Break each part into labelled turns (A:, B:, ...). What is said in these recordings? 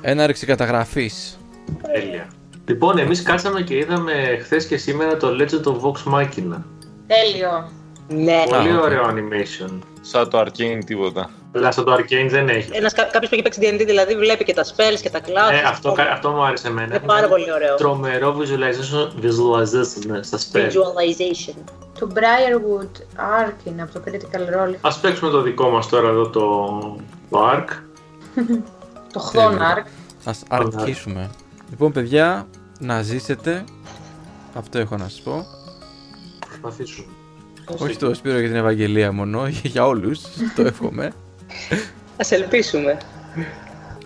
A: Έναρξη καταγραφή.
B: Τέλεια. Λοιπόν, εμείς κάτσαμε και είδαμε χθες και σήμερα το Legend of Vox Machina.
C: Τέλειο.
D: Ναι.
B: Πολύ
A: οκ.
B: ωραίο animation.
E: Σαν το Arcane τίποτα.
B: Αλλά στο το Arcane δεν έχει.
D: Ένας, κα- κάποιος που έχει παίξει D&D δηλαδή βλέπει και τα spells και τα classes.
B: Ε, αυτό, κα- αυτό μου άρεσε εμένα.
D: Είναι πάρα πολύ ωραίο.
B: Τρομερό visualization, visualization ναι, στα spell.
D: Visualization.
C: Το Briarwood Arc είναι από το Critical Role.
B: Ας παίξουμε το δικό μας τώρα εδώ το, το Ark.
C: Το Χθόν
A: Τέλειο.
C: Ark.
A: Ας αρχίσουμε. Λοιπόν, παιδιά, να ζήσετε. Αυτό έχω να σας πω.
B: Προσπαθήσουμε.
A: Όχι το Σπύρο για την Ευαγγελία μόνο, για όλους. το εύχομαι.
D: Ας ελπίσουμε.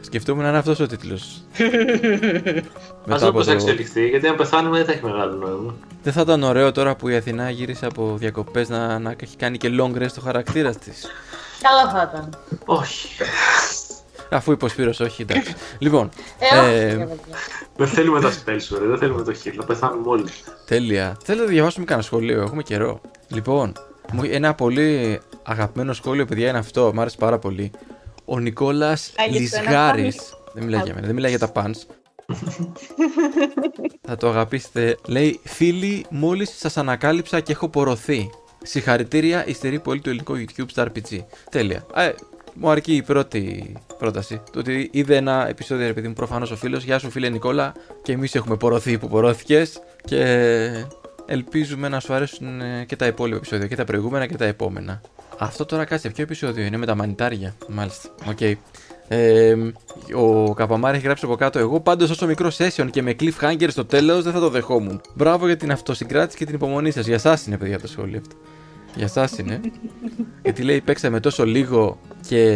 A: Σκεφτόμουν να είναι αυτός ο τίτλος.
B: Ας δούμε πώς θα εξελιχθεί, γιατί αν πεθάνουμε δεν θα έχει μεγάλο νόημα.
A: Δεν θα ήταν ωραίο τώρα που η Αθηνά γύρισε από διακοπές να, να έχει κάνει και long rest το χαρακτήρα της.
C: Καλό θα ήταν.
B: Όχι.
A: Αφού είπε ο Σπύρος, όχι, εντάξει. λοιπόν,
C: Ε, όχι,
A: ε,
C: ρε παιδιά.
B: Δεν θέλουμε τα spells, ωραία, δεν θέλουμε το heal, θα πεθάνουμε όλοι.
A: τέλεια. Θέλω να διαβάσουμε κανένα σχολείο, έχουμε καιρό. Λοιπόν, μου- ένα πολύ αγαπημένο σχόλιο, παιδιά, είναι αυτό. Μ' άρεσε πάρα πολύ. Ο Νικόλας
C: Άγιες το ένα
A: Λισγάρης.
C: πάνι.
A: Δεν μιλάει για μένα, δεν μιλάει για τα pants. Θα το αγαπήσετε. Λέει, φίλοι, μόλις σας ανακάλυψα και έχω πορωθεί. Συγχαρητήρια, υστερεί πολύ το ελληνικό YouTube στα RPG. Τέλεια. Ε, μου αρκεί η πρώτη πρόταση. Το ότι είδε ένα επεισόδιο, επειδή μου προφανώς ο φίλος. Γεια σου, φίλε Νικόλα. Και εμείς έχουμε πορωθεί που πορώθηκες. Και ελπίζουμε να σου αρέσουν ε, και τα υπόλοιπα επεισόδια. Και τα προηγούμενα και τα επόμενα. Αυτό τώρα κάτσε. Ποιο επεισόδιο είναι με τα μανιτάρια. Μάλιστα. Οκ. Ε, ο Καπαμάρη έχει γράψει από κάτω. Εγώ πάντως όσο μικρό session και με cliffhanger στο τέλος δεν θα το δεχόμουν. Μπράβο για την αυτοσυγκράτηση και την υπομονή σας. Για εσά είναι, παιδιά, το σχόλιο αυτό. Για εσάς είναι. Γιατί λέει παίξαμε τόσο λίγο και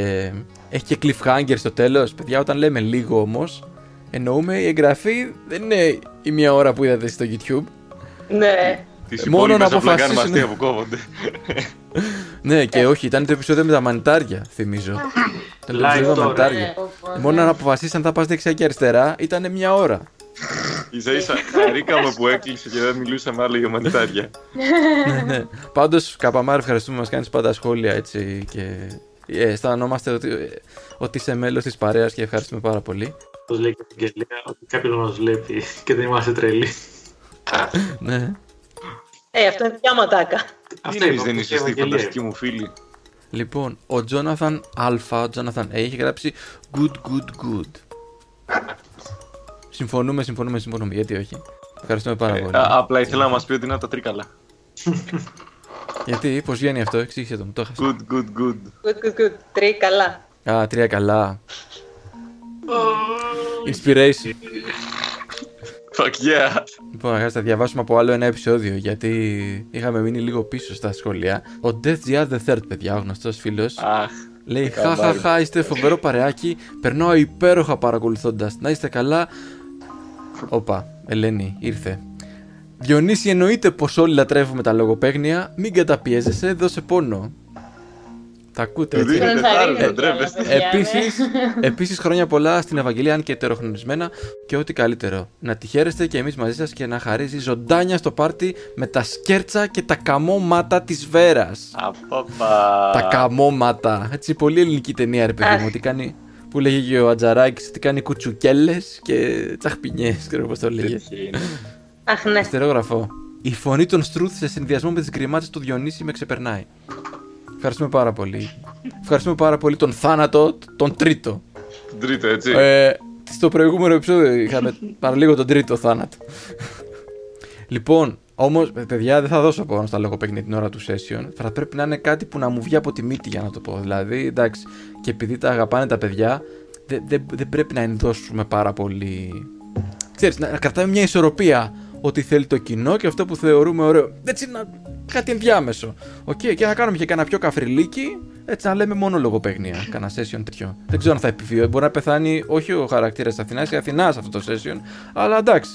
A: έχει και cliffhanger στο τέλος. Παιδιά, όταν λέμε λίγο όμως, εννοούμε η εγγραφή δεν είναι η μία ώρα που είδατε στο YouTube.
D: Ναι.
E: Τις
A: Ε, μόνο
E: υπόλοιπες
A: να
E: απλά κάνουμε
A: αποφασίσουν.
E: αστεία που κόβονται.
A: Ναι, και όχι, ήταν το επεισόδιο με τα μανιτάρια, θυμίζω. Το
B: Live
A: επεισόδιο με τα
B: τώρα.
A: μανιτάρια.
C: Ναι, πω, πω,
A: Μόνο
C: ναι.
A: να αποφασίσει αν θα πας δεξιά και αριστερά ήταν μια ώρα.
E: Ίσα ίσα χαρήκαμε που έκλεισε και δεν μιλούσαμε άλλο για μανιτάρια.
A: ναι, ναι. Πάντως, Καπαμάρ, ευχαριστούμε που μας κάνεις πάντα σχόλια έτσι και ε, αισθανόμαστε ότι, ε, ότι είσαι μέλος της παρέας και ευχαριστούμε πάρα πολύ.
B: Πώς λέει και η Αγγελία, ότι κάποιος μας βλέπει και δεν είμαστε τρελοί.
A: ναι.
D: Ε, αυτό είναι δικιά ματάκα.
E: Τι
B: είπα,
E: είναι, δεν
B: που
E: είσαι
B: και η
E: στη
B: Ευαγγελία.
E: φανταστική μου φίλη;
A: Λοιπόν, ο Τζόναθαν Αλφα, ο Τζόναθαν A, έχει γράψει good, good, good. Συμφωνούμε, συμφωνούμε, συμφωνούμε. Γιατί όχι; Ευχαριστούμε πάρα πολύ.
E: Ε, α- Απλά ήθελα να μας πει ότι είναι από τα τρίκαλα.
A: Γιατί, πώς βγαίνει αυτό, εξήγησε το μου, το έχασα.
E: Good, good, good.
D: Good, good, good. Τρία καλά.
A: Α, τρία καλά. Inspiration.
E: Fuck yeah.
A: Λοιπόν, αγάπη, θα διαβάσουμε από άλλο ένα επεισόδιο γιατί είχαμε μείνει λίγο πίσω στα σχόλια. Ο Death GR the Third, παιδιά, ο γνωστός φίλος.
E: Αχ,
A: Λέει:
E: καμπάρι.
A: Χαχαχά, είστε φοβερό παρεάκι. Περνάω υπέροχα παρακολουθώντας. Να είστε καλά. Όπα, Ελένη, ήρθε. Διονύση, εννοείται πως όλοι λατρεύουμε τα λογοπαίγνια. Μην καταπιέζεσαι, δώσε πόνο. Τα ακούτε,
E: Το
A: έτσι.
E: δίνετε
C: Δεν θα
E: τάρτα,
C: ρίχνετε
E: ντρέπεστε.
C: κιόλας, παιδιά, ναι.
A: Επίσης, επίσης χρόνια πολλά στην Ευαγγελία, αν και ετεροχρονισμένα και ό,τι καλύτερο. Να τη χαίρεστε και εμείς μαζί σας και να χαρίζει ζωντάνια στο πάρτι με τα σκέρτσα και τα καμώματα της Βέρας.
E: Απαπα.
A: Τα καμώματα. Έτσι, πολύ ελληνική ταινία, ρε παιδί μου. Τι κάνει, που λέγε και ο Ατζαράκης, ότι κάνει κουτσουκέλες και τσαχπινιές, ξέρω πώς το λέγε.
E: Τέτοια είναι.
D: Αχ, ναι.
A: Στερεόγραφο. Η φωνή των Στρούθ σε συνδυασμό με τις γκριμάτες του Διονύση με ξεπερνάει. Ευχαριστούμε πάρα πολύ. Ευχαριστούμε πάρα πολύ τον θάνατο, τον τρίτο.
E: Την τρίτο, έτσι.
A: Ε, στο προηγούμενο επεισόδιο είχαμε παραλίγο τον τρίτο θάνατο. λοιπόν, όμως, παιδιά, δεν θα δώσω πόνο στα λογοπαίγνια την ώρα του session. Θα πρέπει να είναι κάτι που να μου βγει από τη μύτη για να το πω. Δηλαδή, εντάξει, και επειδή τα αγαπάνε τα παιδιά, δεν δεν- δεν πρέπει να ενδώσουμε πάρα πολύ. Ξέρεις, να, να κρατάμε μια ισορροπία. Ό,τι θέλει το κοινό και αυτό που θεωρούμε ωραίο. Έτσι, να, κάτι ενδιάμεσο. ΟΚ, και να κάνουμε και κανένα πιο καφριλίκι, έτσι να λέμε μόνο λογοπαίγνια. Κάνα session τέτοιο. Δεν ξέρω αν θα επιβιώσει. Μπορεί να πεθάνει όχι ο χαρακτήρας της Αθηνάς, η Αθηνάς σε αυτό το session. Αλλά εντάξει.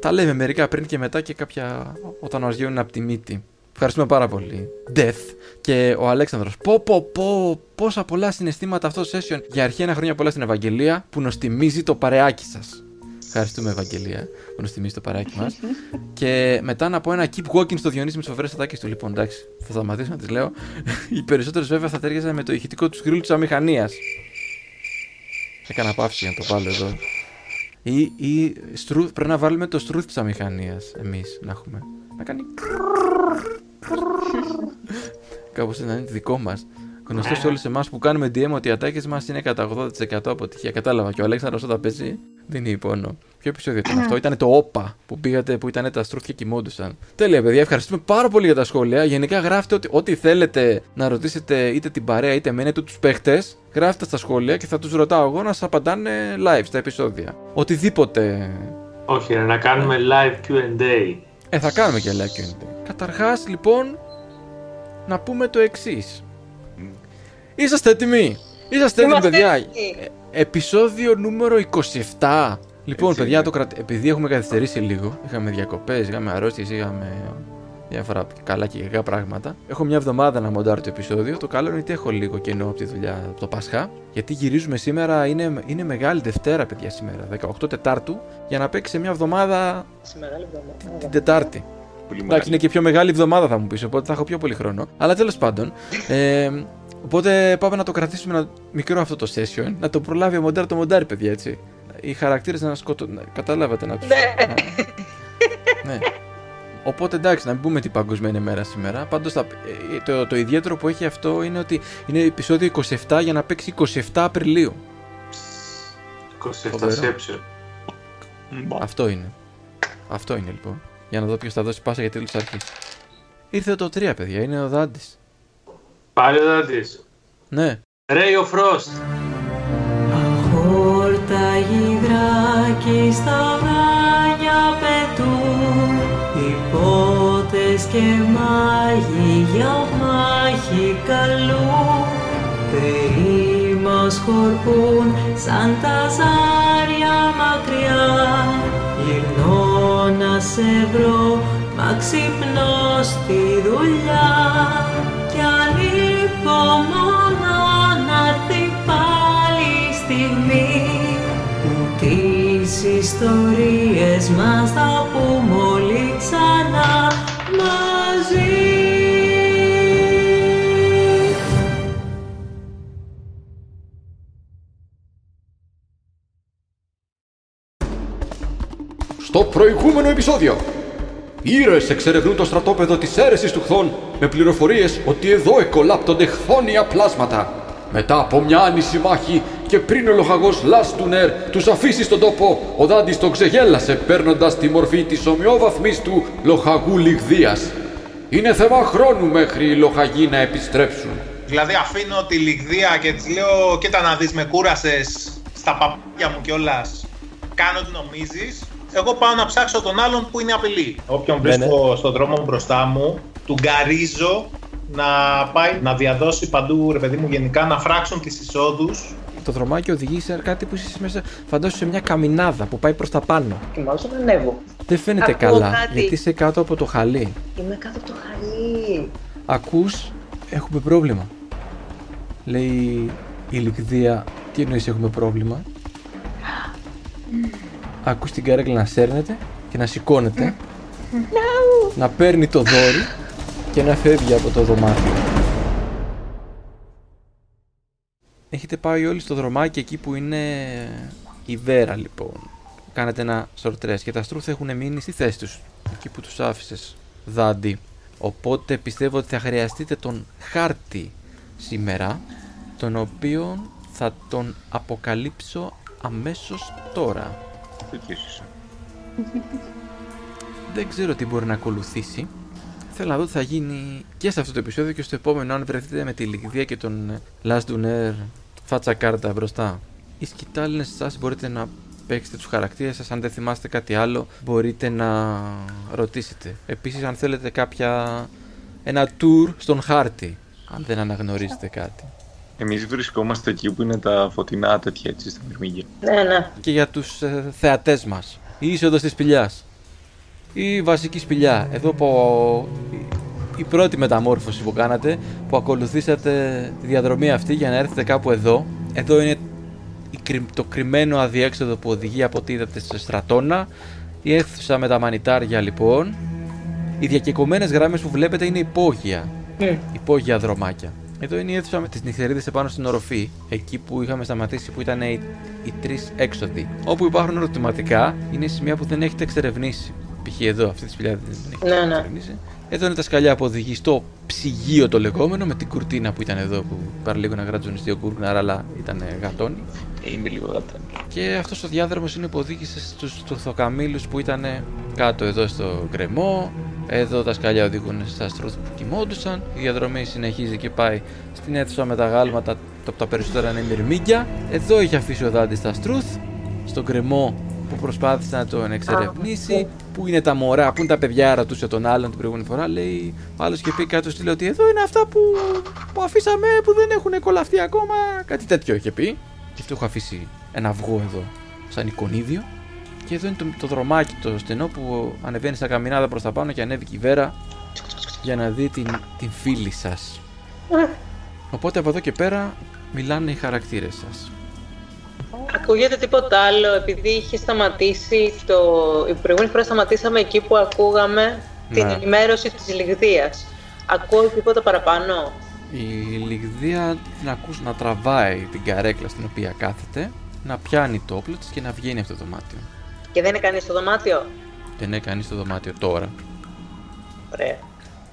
A: Τα λέμε μερικά πριν και μετά και κάποια όταν μα βγαίνουν από τη μύτη. Ευχαριστούμε πάρα πολύ. Death και ο Αλέξανδρος. Πω πω πω, πόσα πολλά συναισθήματα αυτό το session. Για αρχή ένα χρόνια πολλά στην Ευαγγελία που νοστιμίζει το παρεάκι σας. Ευχαριστούμε, Ευαγγελία, που μας θυμίζει το παράκι μας. και μετά να πω ένα keep walking στο Διονύσης με τις φοβερές ατάκες του. Λοιπόν, εντάξει, θα σταματήσω να τις λέω. Οι περισσότερες βέβαια θα τέριαζαν με το ηχητικό του σκρίλου της αμηχανίας. Έκανα παύση για να το βάλω εδώ. Ή, ή στρου, πρέπει να βάλουμε το στρούθ της αμηχανίας εμείς να έχουμε. Να κάνει. Κάπως να είναι δικό μας. Γνωστός σε όλους εμάς που κάνουμε DM ότι οι ατάκες μας είναι κατά 80% αποτυχία. Κατάλαβα. Και ο Αλέξανδρος όταν παίζει δίνει πόνο. Ποιο επεισόδιο ήταν αυτό, ήταν το ΟΠΑ που πήγατε που ήταν τα στρούθια και κοιμόντουσαν. Τέλεια, παιδιά, ευχαριστούμε πάρα πολύ για τα σχόλια. Γενικά γράφτε ότι, ό,τι θέλετε να ρωτήσετε είτε την παρέα είτε εμένα είτε τους παίχτες. Γράφτε στα σχόλια και θα τους ρωτάω εγώ να σας απαντάνε live στα επεισόδια. Οτιδήποτε.
B: Όχι, ρε, να κάνουμε live QA.
A: Ε, θα κάνουμε και live Q&A. Καταρχάς, λοιπόν, να πούμε το εξής. Είσαστε έτοιμοι! Είσαστε έτοιμοι,
D: Είμαστε
A: παιδιά!
D: έτοιμοι.
A: Ε, επεισόδιο νούμερο 27. Λοιπόν,
E: Έτσι
A: παιδιά,
E: είναι.
A: το κρατη... επειδή έχουμε καθυστερήσει λίγο, είχαμε διακοπές, είχαμε αρρώστιες, είχαμε διάφορα καλά και κακά πράγματα. Έχω μια εβδομάδα να μοντάρω το επεισόδιο. Το καλό είναι ότι έχω λίγο κενό από τη δουλειά από το Πασχά. Γιατί γυρίζουμε σήμερα, είναι, είναι μεγάλη Δευτέρα, παιδιά, σήμερα, 18 Τετάρτου, για να παίξει σε μια εβδομάδα
D: Σε μεγάλη εβδομάδα.
A: την Τετάρτη.
E: Πολύ
A: Εντάξει,
E: μεγάλη.
A: είναι και πιο μεγάλη εβδομάδα θα μου πεις, οπότε θα έχω πιο πολύ χρόνο. Αλλά τέλος πάντων. Ε, οπότε πάμε να το κρατήσουμε ένα μικρό αυτό το session. Να το προλάβει ο μοντάρ το μοντάρι, παιδιά, έτσι. Οι χαρακτήρες να σκοτώνουν. Καταλάβατε να του.
D: Ναι.
A: ναι. Οπότε εντάξει, να μην πούμε την παγκοσμία ημέρα σήμερα. Πάντως το, το ιδιαίτερο που έχει αυτό είναι ότι είναι επεισόδιο 27 για να παίξει 27 Απριλίου.
B: 27
A: Φοβερό.
B: Σέψιο.
E: Μπα.
A: Αυτό είναι. Αυτό είναι λοιπόν. Για να δω ποιος θα δώσει πάσα για τέλος αρχής. Ήρθε το 3, παιδιά, είναι ο Δάντης.
B: Πάλι ο Δάντης.
A: Ναι.
B: Ray of Frost.
F: Αχόρτα γυδράκι στα βράνια πετούν Υπότες και μάγοι για μάχη καλούν Θεοί μας σκορπούν σαν τα ζάρια μακριά Γυρνώ να σε βρω, μα ξυπνώ στη δουλειά Κι ανυπομονώ να έρθει πάλι η στιγμή που τις ιστορίες μας θα πούμε όλοι ξανά μαζί.
G: Στο προηγούμενο επεισόδιο, οι ήρωες εξερευνούν το στρατόπεδο της αίρεσης του Χθών με πληροφορίες ότι εδώ εκολάπτονται χθόνια πλάσματα. Μετά από μια άνηση μάχη και πριν ο λοχαγός Λάστουνερ τους αφήσει στον τόπο, ο Δάντης τον ξεγέλασε παίρνοντας τη μορφή της ομοιόβαθμης του λοχαγού Λιγδίας. Είναι θέμα χρόνου μέχρι οι λοχαγοί να επιστρέψουν.
H: Δηλαδή αφήνω τη λιγδία και της λέω κοίτα να δεις με κούρασες στα παπάκια μου κιόλας. Κάνω τι νομίζεις. Εγώ πάω να ψάξω τον άλλον που είναι απειλή. Όποιον βρίσκω στον δρόμο μπροστά μου, του γκαρίζω να πάει να διαδώσει παντού, ρε παιδί μου, γενικά να φράξουν τις εισόδους
A: Το δρομάκι οδηγεί σε κάτι που είσαι μέσα, φαντάσου σε μια καμινάδα που πάει προς τα πάνω.
D: Και μάλλον να ανέβω.
A: Δεν φαίνεται
D: Ακούω
A: καλά,
D: κάτι.
A: γιατί είσαι κάτω από το χαλί.
D: Είμαι κάτω από το χαλί.
A: Ακούς, έχουμε πρόβλημα. Λέει η Λικδία, τι εννοείς έχουμε πρόβλημα; Ακούς την καρέκλα να σέρνεται και να σηκώνεται. Να παίρνει το δόρυ και να φεύγει από το δωμάτιο. Έχετε πάει όλοι στο δρομάκι εκεί που είναι η Βέρα λοιπόν. Κάνετε ένα σορτρές και τα στρούθα έχουν μείνει στη θέση τους. Εκεί που τους άφησες δάντη. Οπότε πιστεύω ότι θα χρειαστείτε τον χάρτη σήμερα, τον οποίο θα τον αποκαλύψω αμέσως τώρα.
E: Τέτοιος είσαι.
A: Δεν ξέρω τι μπορεί να ακολουθήσει. Θέλω να δω τι θα γίνει και σε αυτό το επεισόδιο και στο επόμενο αν βρεθείτε με τη Λιγδία και τον ε, Last Duner φάτσα κάρτα μπροστά. Οι σκητάλινες εσάς μπορείτε να παίξετε τους χαρακτήρες σας, αν δεν θυμάστε κάτι άλλο μπορείτε να ρωτήσετε. Επίσης αν θέλετε κάποια ένα tour στον χάρτη, αν δεν αναγνωρίζετε κάτι.
E: Εμείς βρισκόμαστε εκεί που είναι τα φωτεινά τέτοια έτσι στα μυρμήγκια.
D: Ναι, ναι.
A: και για τους ε, θεατές μας. Η είσοδος της σπηλιάς. Η βασική σπηλιά. Εδώ που η πρώτη μεταμόρφωση που κάνατε, που ακολουθήσατε τη διαδρομή αυτή για να έρθετε κάπου εδώ. Εδώ είναι η κρυ- το κρυμμένο αδιέξοδο που οδηγεί από ό,τι είδατε σε στρατόνα. Η αίθουσα με τα μανιτάρια λοιπόν. Οι διακεκομένες γράμμες που βλέπετε είναι υπόγεια.
D: Μμ.
A: Υπόγεια δρομάκια. Εδώ είναι η αίθουσα με τις νυχτερίδες επάνω στην οροφή. Εκεί που είχαμε σταματήσει που ήταν οι, οι τρεις έξοδοι. Όπου υπάρχουν ερωτηματικά είναι σημεία που δεν έχετε εξερευνήσει. Π.χ. εδώ, αυτή τη σπηλιά δεν έχετε
D: Ναι, ναι.
A: εξερευνήσει. Εδώ είναι τα σκαλιά που οδηγεί στο ψυγείο το λεγόμενο με την κουρτίνα που ήταν εδώ που παραλίγο να γρατζουνιστεί ο Κούρκναρ αλλά ήταν γατόνι.
E: Είναι λίγο γατάνι.
A: Και αυτός ο διάδρομος είναι που οδήγησε στους τουρθοκαμήλου που ήταν κάτω εδώ στο γκρεμό. Εδώ τα σκαλιά οδηγούν στα στρούθ που κοιμόντουσαν. Η διαδρομή συνεχίζει και πάει στην αίθουσα με τα γάλματα, τα, τα περισσότερα είναι μυρμήγκια. Εδώ είχε αφήσει ο Δάντης τα στρούθ, στον γκρεμό που προσπάθησε να τον εξερευνήσει. Πού είναι τα μωρά, πού είναι τα παιδιά, ρωτούσε τον άλλον την προηγούμενη φορά. Λέει, ο άλλος και πει κάτω στείλε ότι εδώ είναι αυτά που, που αφήσαμε που δεν έχουν κολλαφτεί ακόμα. Κάτι τέτοιο είχε πει. Και αυτό έχω αφήσει ένα αυγό εδώ, σαν εικονίδιο. Και εδώ είναι το, το δρομάκι το στενό που ανεβαίνει στα καμινάδα προς τα πάνω και ανέβηκε η Βέρα για να δει την, την φίλη σας. Οπότε από εδώ και πέρα μιλάνε οι χαρακτήρες σας.
D: Ακούγεται τίποτα άλλο, επειδή είχε σταματήσει το... Η προηγούμενη φορά σταματήσαμε εκεί που ακούγαμε την
A: Ναι.
D: ενημέρωση της λιγδίας. Ακούω τίποτα παραπάνω;
A: Η λιγδία την ακούς να τραβάει την καρέκλα στην οποία κάθεται, να πιάνει το όπλο της και να βγαίνει από το δωμάτιο.
D: Και δεν είναι κανείς στο δωμάτιο;
A: Δεν έκανε στο δωμάτιο τώρα.
D: Ωραία.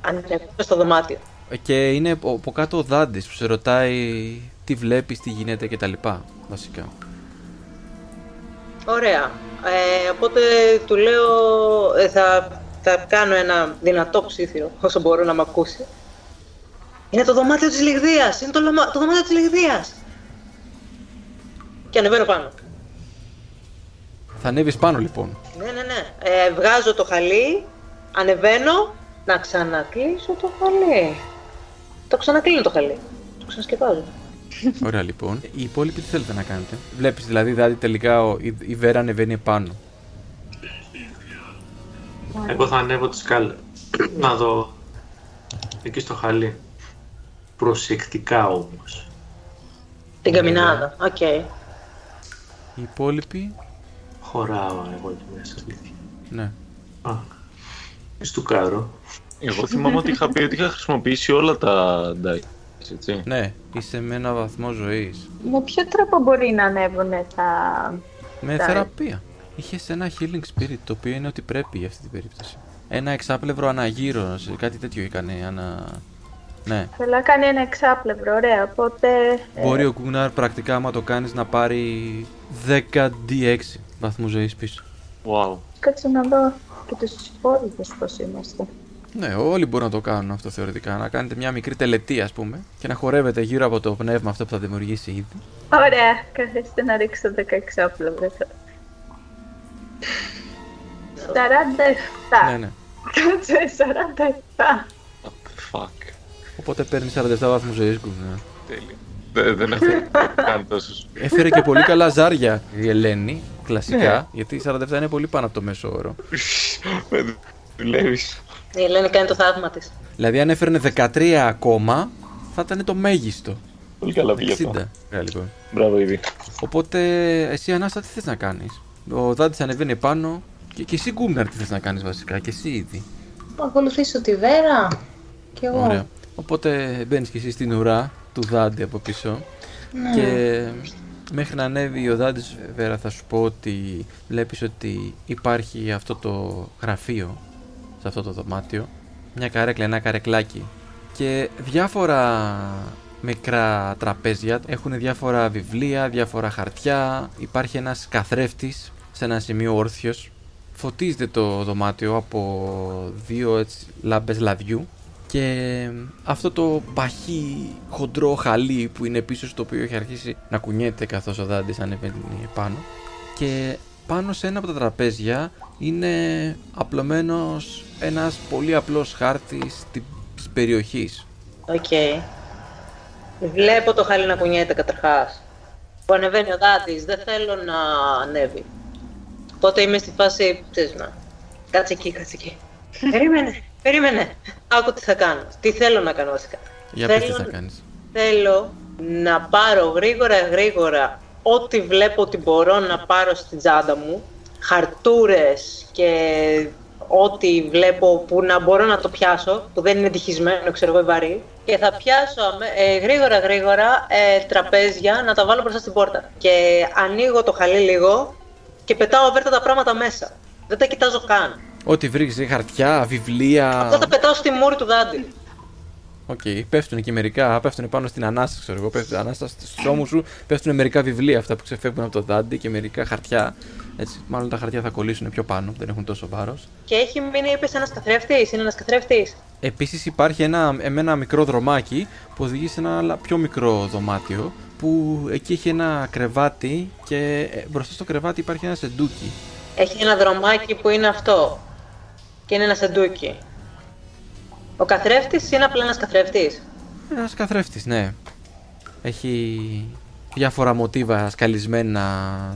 D: Αν είναι στο δωμάτιο.
A: Ε, Και είναι από από κάτω ο Δάντης που σε ρωτάει τι βλέπεις, τι γίνεται κτλ. Βασικά.
D: Ωραία. Ε, οπότε του λέω ε, θα, θα κάνω ένα δυνατό ψήθιο όσο μπορώ να μ' ακούσει. Είναι το δωμάτιο της λιγδίας! Είναι το, λωμα- το δωμάτιο της λιγδίας! Και ανεβαίνω πάνω.
A: Θα ανέβεις πάνω λοιπόν.
D: Ναι, ναι, ναι. Ε, βγάζω το χαλί, ανεβαίνω, να ξανακλείσω το χαλί. Το ξανακλείνω το χαλί. Το ξανασκεπάζω.
A: Ωραία λοιπόν. Οι υπόλοιποι τι θέλετε να κάνετε; Βλέπεις δηλαδή, δηλαδή τελικά ο, η, η Βέρα ανεβαίνει πάνω.
B: Εγώ θα ανέβω τη σκάλα. να δω. Εκεί στο χαλί. Προσεκτικά όμως.
D: Την καμινάδα. Οκ.
A: Οι υπόλοιποι,
B: Χωράω εγώ εκεί μέσα. αλήθεια.
A: ναι.
B: Α. Στουκάρω.
E: Εγώ θυμάμαι ότι είχα πει ότι είχα χρησιμοποιήσει όλα τα dice, έτσι.
A: Ναι, είσαι με ένα βαθμό ζωής.
C: Με ποιο τρόπο μπορεί να ανέβουν τα...
A: Με
C: Εντάξει.
A: θεραπεία. Είχες ένα healing spirit το οποίο είναι ότι πρέπει για αυτή την περίπτωση. Ένα εξάπλευρο αναγύρω, σε κάτι τέτοιο έκανε. Ανα... Ναι.
C: Θέλω να κάνει ένα εξάπλευρο, ωραία, οπότε... ε,
A: Μπορεί ο Γκούναρ πρακτικά, άμα το κάνεις, να πάρει 10d6 βαθμού ζωής πίσω.
E: Wow.
C: Κάτσε να δω και τους υπόλοιπους πώς είμαστε.
A: Ναι, όλοι μπορούν να το κάνουν αυτό θεωρητικά. Να κάνετε μια μικρή τελετή, ας πούμε, και να χορεύετε γύρω από το πνεύμα αυτό που θα δημιουργήσει ήδη.
C: Ωραία, καθίστε να ρίξω 16 εξάπλευρα. 47.
A: Ναι, ναι.
C: Κάτσε, 47.
E: What the fuck.
A: Οπότε παίρνει 47 βαθμούς ζωής, Γκούναρ.
E: Τέλειο. Δεν, δεν έχω κάνει τόσο.
A: Έφερε και πολύ καλά ζάρια η Ελένη, κλασικά, γιατί 47 είναι πολύ πάνω από το μέσο όρο.
E: Δουλεύεις.
D: Η Ελένη κάνει το θαύμα της.
A: Δηλαδή, αν έφερνε 13 ακόμα, θα ήταν το μέγιστο.
E: Πολύ καλά πήγε
A: 60.
E: αυτό.
A: Ωραία, λοιπόν.
E: Μπράβο, ήδη.
A: Οπότε, εσύ Ανάστα, τι θες να κάνεις; Ο Δάντης ανεβαίνει πάνω και, και εσύ Γκούμναρ τι θες να κάνεις βασικά, και εσύ ήδη.
C: Να ακολουθήσω τη Βέρα. Και εγώ.
A: Ωραία. Οπότε μπαίνεις και εσύ στην ουρά του Δάντη από πίσω και μέχρι να ανέβει ο Δάντης Βέρα θα σου πω ότι βλέπεις ότι υπάρχει αυτό το γραφείο σε αυτό το δωμάτιο μια καρέκλα, ένα καρεκλάκι και διάφορα μικρά τραπέζια. Έχουν διάφορα βιβλία, διάφορα χαρτιά. Υπάρχει ένας καθρέφτης σε ένα σημείο όρθιος. Φωτίζεται το δωμάτιο από δύο έτσι, λάμπες λαδιού και αυτό το παχύ χοντρό χαλί που είναι πίσω στο οποίο έχει αρχίσει να κουνιέται καθώς ο Δάντης ανεβαίνει πάνω και πάνω σε ένα από τα τραπέζια είναι απλωμένος ένας πολύ απλός χάρτης της περιοχής
D: Οκ. Βλέπω το χαλί να κουνιέται καταρχάς. Που ανεβαίνει ο δάτης, δεν θέλω να ανέβει. Οπότε είμαι στη φάση, ξέρεις να, κάτσε εκεί, κάτσε εκεί. περίμενε, περίμενε. Άκου τι θα κάνω, τι θέλω να κάνω βασικά.
A: Για πες τι
D: Θέλω-
A: θα κάνεις
D: Θέλω να πάρω γρήγορα γρήγορα ό,τι βλέπω ότι μπορώ να πάρω στην τσάντα μου, χαρτούρες και ό,τι βλέπω που να μπορώ να το πιάσω, που δεν είναι τυχισμένο, ξέρω εγώ, ή βαρύ. Και θα πιάσω αμέ- ε, γρήγορα γρήγορα ε, τραπέζια να τα βάλω μπροστά στην πόρτα. Και ανοίγω το χαλί λίγο και πετάω αβέρτα τα πράγματα μέσα. Δεν τα κοιτάζω καν.
A: Ό,τι βρήκες, χαρτιά, βιβλία.
D: Αυτά τα πετάω στη μούρη του Δάντη.
A: Οκ, πέφτουν και μερικά, πέφτουν πάνω στην Ανάστα, ξέρω εγώ. Πέφτουν ανάσταση στους ώμους σου, πέφτουν μερικά βιβλία αυτά που ξεφεύγουν από το Δάντη και μερικά χαρτιά. Έτσι, μάλλον τα χαρτιά θα κολλήσουν πιο πάνω, δεν έχουν τόσο βάρος.
D: Και έχει μείνει, είπες, ένας καθρέφτης. Είναι ένας καθρέφτης.
A: Επίσης υπάρχει ένα, ένα μικρό δρομάκι που οδηγεί σε ένα άλλα- πιο μικρό δωμάτιο που εκεί έχει ένα κρεβάτι και ε, μπροστά στο κρεβάτι υπάρχει ένα σεντούκι.
D: Έχει ένα δρομάκι που είναι αυτό. Και είναι ένα σεντούκι. Ο καθρέφτης είναι απλά ένας καθρέφτης.
A: Ένας καθρέφτης, ναι. Έχει διάφορα μοτίβα σκαλισμένα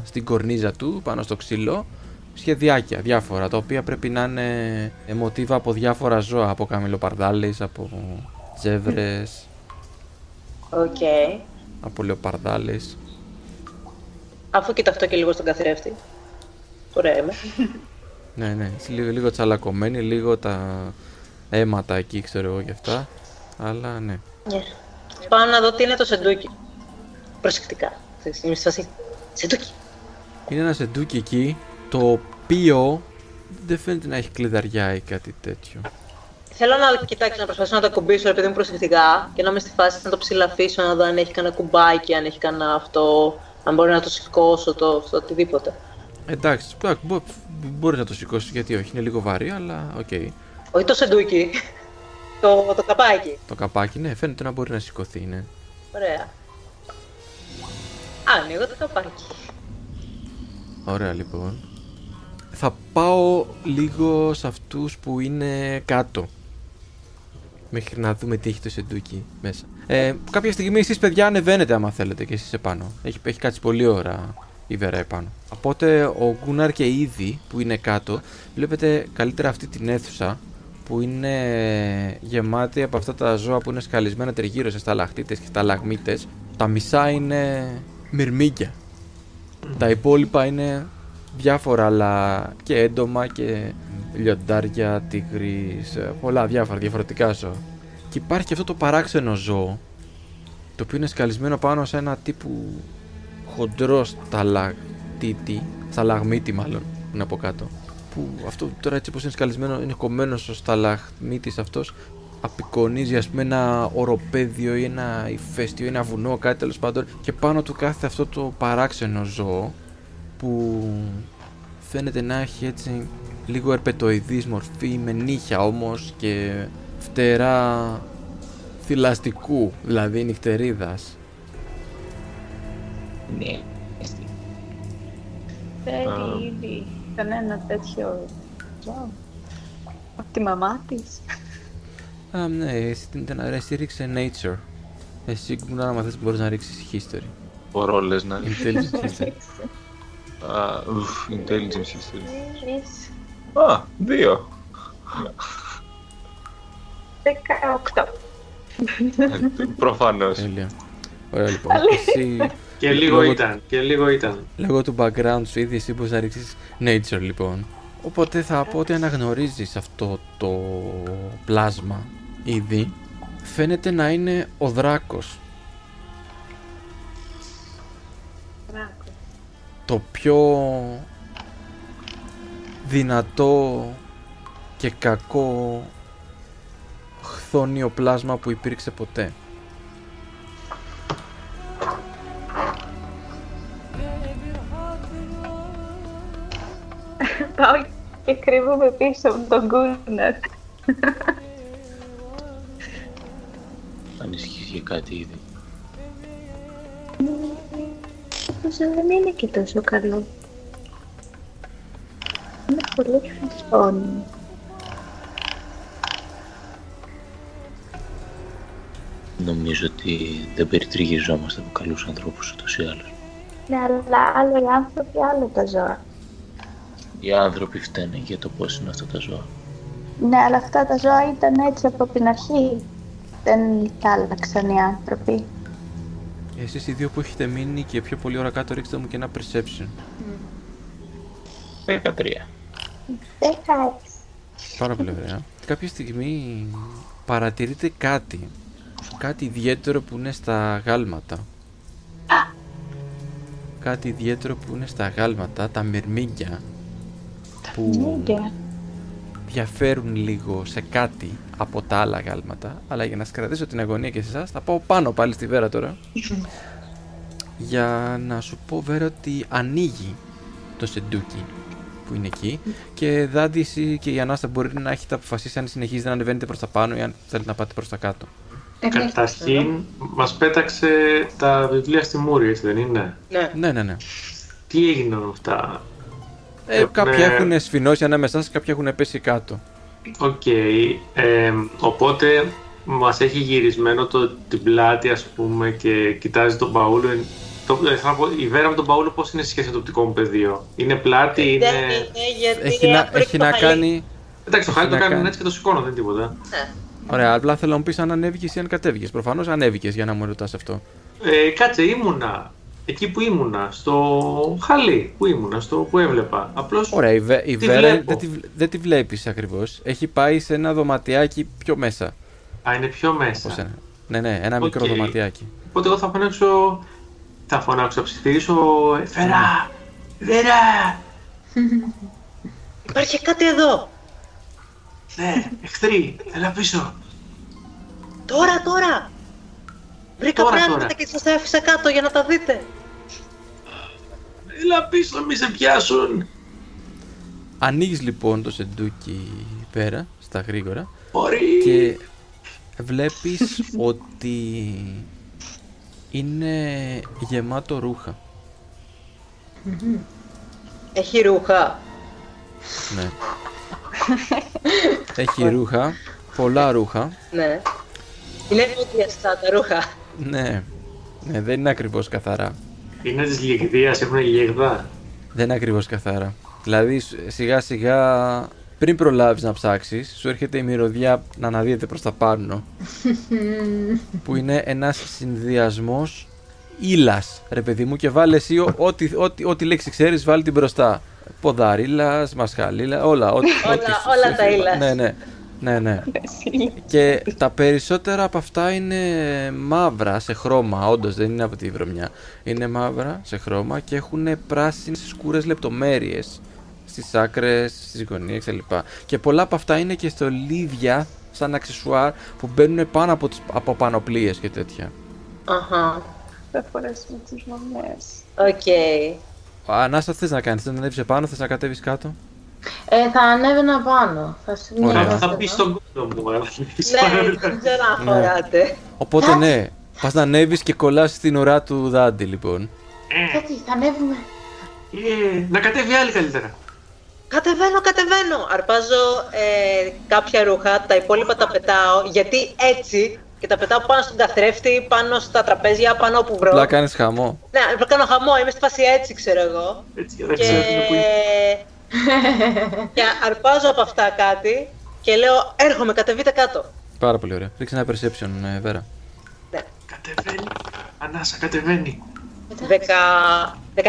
A: στην κορνίζα του πάνω στο ξύλο. Σχεδιάκια διάφορα, τα οποία πρέπει να είναι ε, μοτίβα από διάφορα ζώα. Από καμιλοπαρδάλεις, από τζέβρες,
D: Οκ.
A: από λεοπαρδάλεις.
D: Αφού κοιτά αυτό και λίγο στον καθρέφτη. Ωραία είμαι.
A: Ναι, ναι. Λίγο, λίγο τσαλακωμένη, λίγο τα αίματα εκεί, ξέρω εγώ και αυτά. Αλλά ναι.
D: Yeah. Πάω να δω τι είναι το σεντούκι. Προσεκτικά. Ξέρεις, Είμαι στη φάση. Σεντούκι.
A: Είναι ένα σεντούκι εκεί, το οποίο δεν φαίνεται να έχει κλειδαριά ή κάτι τέτοιο.
D: Θέλω να κοιτάξω, να προσπαθήσω να το ακουμπήσω επειδή μου προσεκτικά και να είμαι στη φάση να το ψηλαφίσω, να δω αν έχει κανένα κουμπάκι, αν έχει κανένα αυτό, αν μπορεί να το σηκώσω, το, αυτό, οτιδήποτε.
A: Εντάξει, εντάξει, μπο- μπορεί να το σηκώσει γιατί όχι, είναι λίγο βαρύ, αλλά οκ.
D: Όχι το σεντούκι. το, το καπάκι.
A: Το καπάκι, ναι, φαίνεται να μπορεί να σηκωθεί, ναι.
D: Ωραία. Ανοίγω το καπάκι.
A: Ωραία λοιπόν. Θα πάω λίγο σε αυτούς που είναι κάτω. Μέχρι να δούμε τι έχει το σεντούκι μέσα. Ε, κάποια στιγμή εσείς παιδιά ανεβαίνετε άμα θέλετε και εσείς επάνω. Έχει, έχει κάτσει πολλή ώρα η Βέρα επάνω. Οπότε ο Γκούναρ και η Ήδη που είναι κάτω βλέπετε καλύτερα αυτή την αίθουσα που είναι γεμάτη από αυτά τα ζώα που είναι σκαλισμένα τριγύρω σε σταλαχτίτες και σταλαγμίτες. Τα μισά είναι μυρμήγκια. Τα υπόλοιπα είναι διάφορα αλλά και έντομα και λιοντάρια, τίγρης, ε, πολλά διάφορα διαφορετικά ζώα. Και υπάρχει και αυτό το παράξενο ζώο το οποίο είναι σκαλισμένο πάνω σε ένα τύπου χοντρός σταλακτήτη, σταλαγμίτη μάλλον που είναι από κάτω. Που αυτό τώρα έτσι όπως είναι σκαλισμένο είναι κομμένος ο σταλαγμίτης αυτός απεικονίζει ας πούμε ένα οροπέδιο ή ένα ηφαίστειο ή ένα βουνό κάτι τέλος πάντων και πάνω του κάθεται αυτό το παράξενο ζώο που φαίνεται να έχει έτσι λίγο ερπετοειδής μορφή με νύχια όμως και φτερά θηλαστικού, δηλαδή νυχτερίδας.
I: Ναι.
J: Θέλει ήδη κανένα τέτοιο ζώο. Από τη μαμά της.
A: Α, ναι, εσύ, την- την- εσύ ρίξε nature. Εσύ κουμπνά άμα θες μπορείς να ρίξεις history.
E: Μπορώ λες να
A: Intelligence history.
E: Α, ουφ, intelligence history.
J: Τρεις,
E: Α, δύο.
J: 18.
E: Ε, Προφανώς.
A: Τέλεια. Ωραία λοιπόν. Εσύ,
B: Και λίγο
A: λόγω-
B: ήταν. Και λίγο ήταν.
A: Λόγω του background σου ήδη εσύ μπορείς να ρίξεις nature λοιπόν. Οπότε θα πω ότι αναγνωρίζεις αυτό το πλάσμα ήδη. Φαίνεται να είναι ο δράκος. Το πιο δυνατό και κακό χθόνιο πλάσμα που υπήρξε ποτέ.
J: Πάω και κρύβομαι πίσω από τον Γκούναρ.
I: Ανησυχείς για κάτι ήδη;
J: Νομίζω δεν είναι και τόσο καλό. Είναι πολύ χρυσόνι.
I: Νομίζω ότι δεν περιτριγιζόμαστε από καλούς ανθρώπους ούτως ή άλλως.
J: Ναι, αλλά άλλο οι άνθρωποι, άλλο τα ζώα.
I: Οι άνθρωποι φταίνε για το πώς είναι αυτά τα ζώα.
J: Ναι, αλλά αυτά τα ζώα ήταν έτσι από την αρχή. Δεν τα άλλαξαν οι άνθρωποι.
A: Εσείς οι δύο που έχετε μείνει και πιο πολύ ώρα κάτω ρίξτε μου και ένα perception.
I: 13.
J: Δεκάεξι.
A: Πάρα πολύ ωραία. Κάποια στιγμή παρατηρείτε κάτι. Κάτι ιδιαίτερο που είναι στα γάλματα. Κάτι ιδιαίτερο που είναι στα γάλματα, τα μυρμήγκια. Που
J: Μίγκια.
A: διαφέρουν λίγο σε κάτι από τα άλλα γάλματα. Αλλά για να σας κρατήσω την αγωνία και σε εσάς, θα πάω πάνω πάλι στη Βέρα τώρα. για να σου πω Βέρα ότι ανοίγει το σεντούκι που είναι εκεί και δάντης εσύ και η Ανάστα μπορεί να έχετε αποφασίσει αν συνεχίζετε να ανεβαίνετε προς τα πάνω ή αν θέλετε να πάτε προς τα κάτω.
B: Καταρχήν, μας πέταξε τα βιβλία στη Μούρη, έτσι δεν είναι;
D: Ναι.
A: Ναι, ναι, ναι.
B: Τι έγιναν με αυτά;
A: Ε,
B: Έχουν-
A: κάποια έχουν σφινώσει ανάμεσά σας, κάποια έχουν πέσει κάτω.
B: Οκ. ε, οπότε μας έχει γυρισμένο το, την πλάτη, ας πούμε, και κοιτάζει τον Παούλο. Το, ε, θέλω να πω, η Βέρα με τον Παούλο πώς είναι σε σχέση με το οπτικό μου πεδίο; Είναι πλάτη, είναι...
D: Δεν είναι γιατί
A: Έχει να,
D: άπρεπε
A: έχει
D: το
A: να
D: χαλί.
A: κάνει...
B: Εντάξει, το χάλι
A: έχει
B: το
A: να
B: κάνουν
A: κάνει.
B: έτσι και το σηκώνω, δεν είναι τίποτα.
D: Ναι.
A: Ωραία, απλά θέλω να μου πεις αν ανέβηκες ή αν κατέβηκες. Προφανώς ανέβηκες για να μου ρωτάς αυτό.
B: Ε, κάτσε, ήμουνα. Εκεί που ήμουνα, στο χαλί που ήμουνα, στο που έβλεπα. Απλώς
A: Ωραία, η, Βε- η
B: τη
A: Βέρα
B: βλέπω.
A: δεν τη, βλ- δεν τη βλέπεις ακριβώς. Έχει πάει σε ένα δωματιάκι πιο μέσα.
B: Α, είναι πιο μέσα.
A: Πώς είναι. Ναι, ναι, ένα μικρό
B: Οκ.
A: δωματιάκι.
B: Οπότε εγώ θα φωνάξω. Θα φωνάξω, θα ψιθυρίσω. «Ε, Βέρα! Βέρα!
D: Υπάρχει κάτι εδώ.
B: Ναι, εχθροί, έλα πίσω.
D: Τώρα, τώρα. Βρήκα
B: Τώρα,
D: πράγματα
B: τώρα.
D: και σας τα άφησα κάτω για να τα δείτε.
B: Έλα πίσω, μη σε πιάσουν.
A: Ανοίγεις λοιπόν το σεντούκι πέρα, στα γρήγορα.
B: Μπορεί.
A: Και βλέπεις ότι είναι γεμάτο ρούχα.
D: Έχει ρούχα.
A: Ναι. Έχει ρούχα, πολλά ρούχα.
D: Ναι. Είναι ευωδιαστά τα ρούχα.
A: Ναι, ναι, δεν είναι ακριβώς καθαρά.
B: Είναι της λιγδίας, έχουν λιγδά.
A: Δεν είναι ακριβώς καθαρά. Δηλαδή σ- σιγά σιγά πριν προλάβεις να ψάξεις, σου έρχεται η μυρωδιά να αναδύεται προς τα πάνω. που είναι ένας συνδυασμός ύλας, ρε παιδί μου, και βάλε εσύ ό- ό,τι, ό,τι, ό,τι λέξη ξέρεις, βάλει την μπροστά. Ποδαρίλας, μασχαλίλα, όλα. Ό,τι,
D: Όλα-
A: ό,τι σου-
D: όλα
A: σου-
D: τα ύλας.
A: Ναι, ναι. Ναι, ναι. και τα περισσότερα από αυτά είναι μαύρα σε χρώμα, όντως δεν είναι από τη βρωμιά. Είναι μαύρα σε χρώμα και έχουν πράσινες σκούρες λεπτομέρειες στις άκρες, στις γωνίες κλπ. Και πολλά από αυτά είναι και στολίδια σαν αξεσουάρ που μπαίνουν πάνω από, τις, από πανοπλίες και τέτοια.
D: Αχα.
J: Θα φορέσουμε τις μαμές.
D: Οκ.
A: Ανάστα θες να κάνεις, θες να ανέβεις επάνω, θες να κατέβεις κάτω;
C: Ε, θα ανέβαινα πάνω. Θα
A: Ωραία.
C: σημειώσω.
B: Θα μπει στον κόντο μου, αλλά δεν έχεις
D: Ναι,
B: πάρει.
D: δεν ξέρω αν χωράτε.
A: Οπότε ναι, πας να ανέβεις και κολλάς στην ουρά του δάντη λοιπόν.
C: Γιατί θα ανέβουμε.
B: Ε, να κατέβει άλλη καλύτερα.
D: Κατεβαίνω, κατεβαίνω. Αρπάζω ε, κάποια ρούχα, τα υπόλοιπα τα πετάω, γιατί έτσι και τα πετάω πάνω στον καθρέφτη, πάνω στα τραπέζια, πάνω όπου βρω.
A: Απλά κάνεις χαμό.
D: Ναι, να κάνω χαμό, είμαι στη φάση έτσι, ξέρω εγώ.
B: Έτσι, δεν
D: Και...
B: ξέρω τι είναι που είναι.
D: Και αρπάζω από αυτά κάτι και λέω, έρχομαι, κατεβείτε κάτω.
A: Πάρα πολύ ωραία. Ρίξε ένα perception, ε, Βέρα.
D: Ναι,
B: Κατεβαίνει. Ανάσα, κατεβαίνει.
D: 10... 19.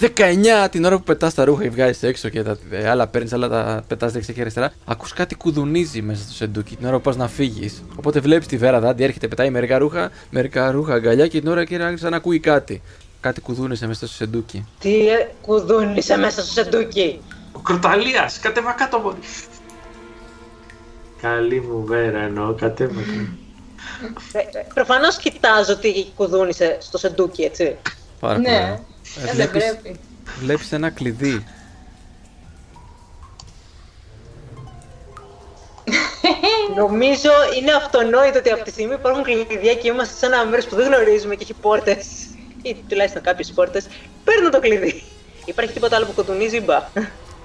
A: 19 την ώρα που πετάς τα ρούχα και βγάζεις έξω και τα ε, άλλα παίρνεις, άλλα τα πετάς δεξιά και αριστερά. Ακούς κάτι κουδουνίζει μέσα στο σεντούκι την ώρα που πας να φύγεις. Οπότε βλέπεις τη βέρα δάντη, έρχεται, πετάει μερικά ρούχα, μερικά ρούχα αγκαλιά και την ώρα και άρχισε να ακούει κάτι. Κάτι κουδούνισε μέσα στο σεντούκι.
D: Τι ε, κουδούνισε μέσα στο σεντούκι.
B: Ο Κροταλίας, κατέβα κάτω μωρή. Καλή μου βέρα εννοώ, κατέβα κάτω.
D: Προφανώς κοιτάζω τι κουδούνισε στο σεντούκι, έτσι.
A: Πάρα πολύ.
C: Ναι,
A: ωραία.
C: ε, δεν
A: βλέπεις,
C: πρέπει.
A: βλέπεις ένα κλειδί.
D: Νομίζω είναι αυτονόητο ότι από τη στιγμή που υπάρχουν κλειδιά και είμαστε σε ένα μέρος που δεν γνωρίζουμε και έχει πόρτες, ή τουλάχιστον κάποιες πόρτες, παίρνω το κλειδί. Υπάρχει τίποτα άλλο που κουδουνίζει, μπα.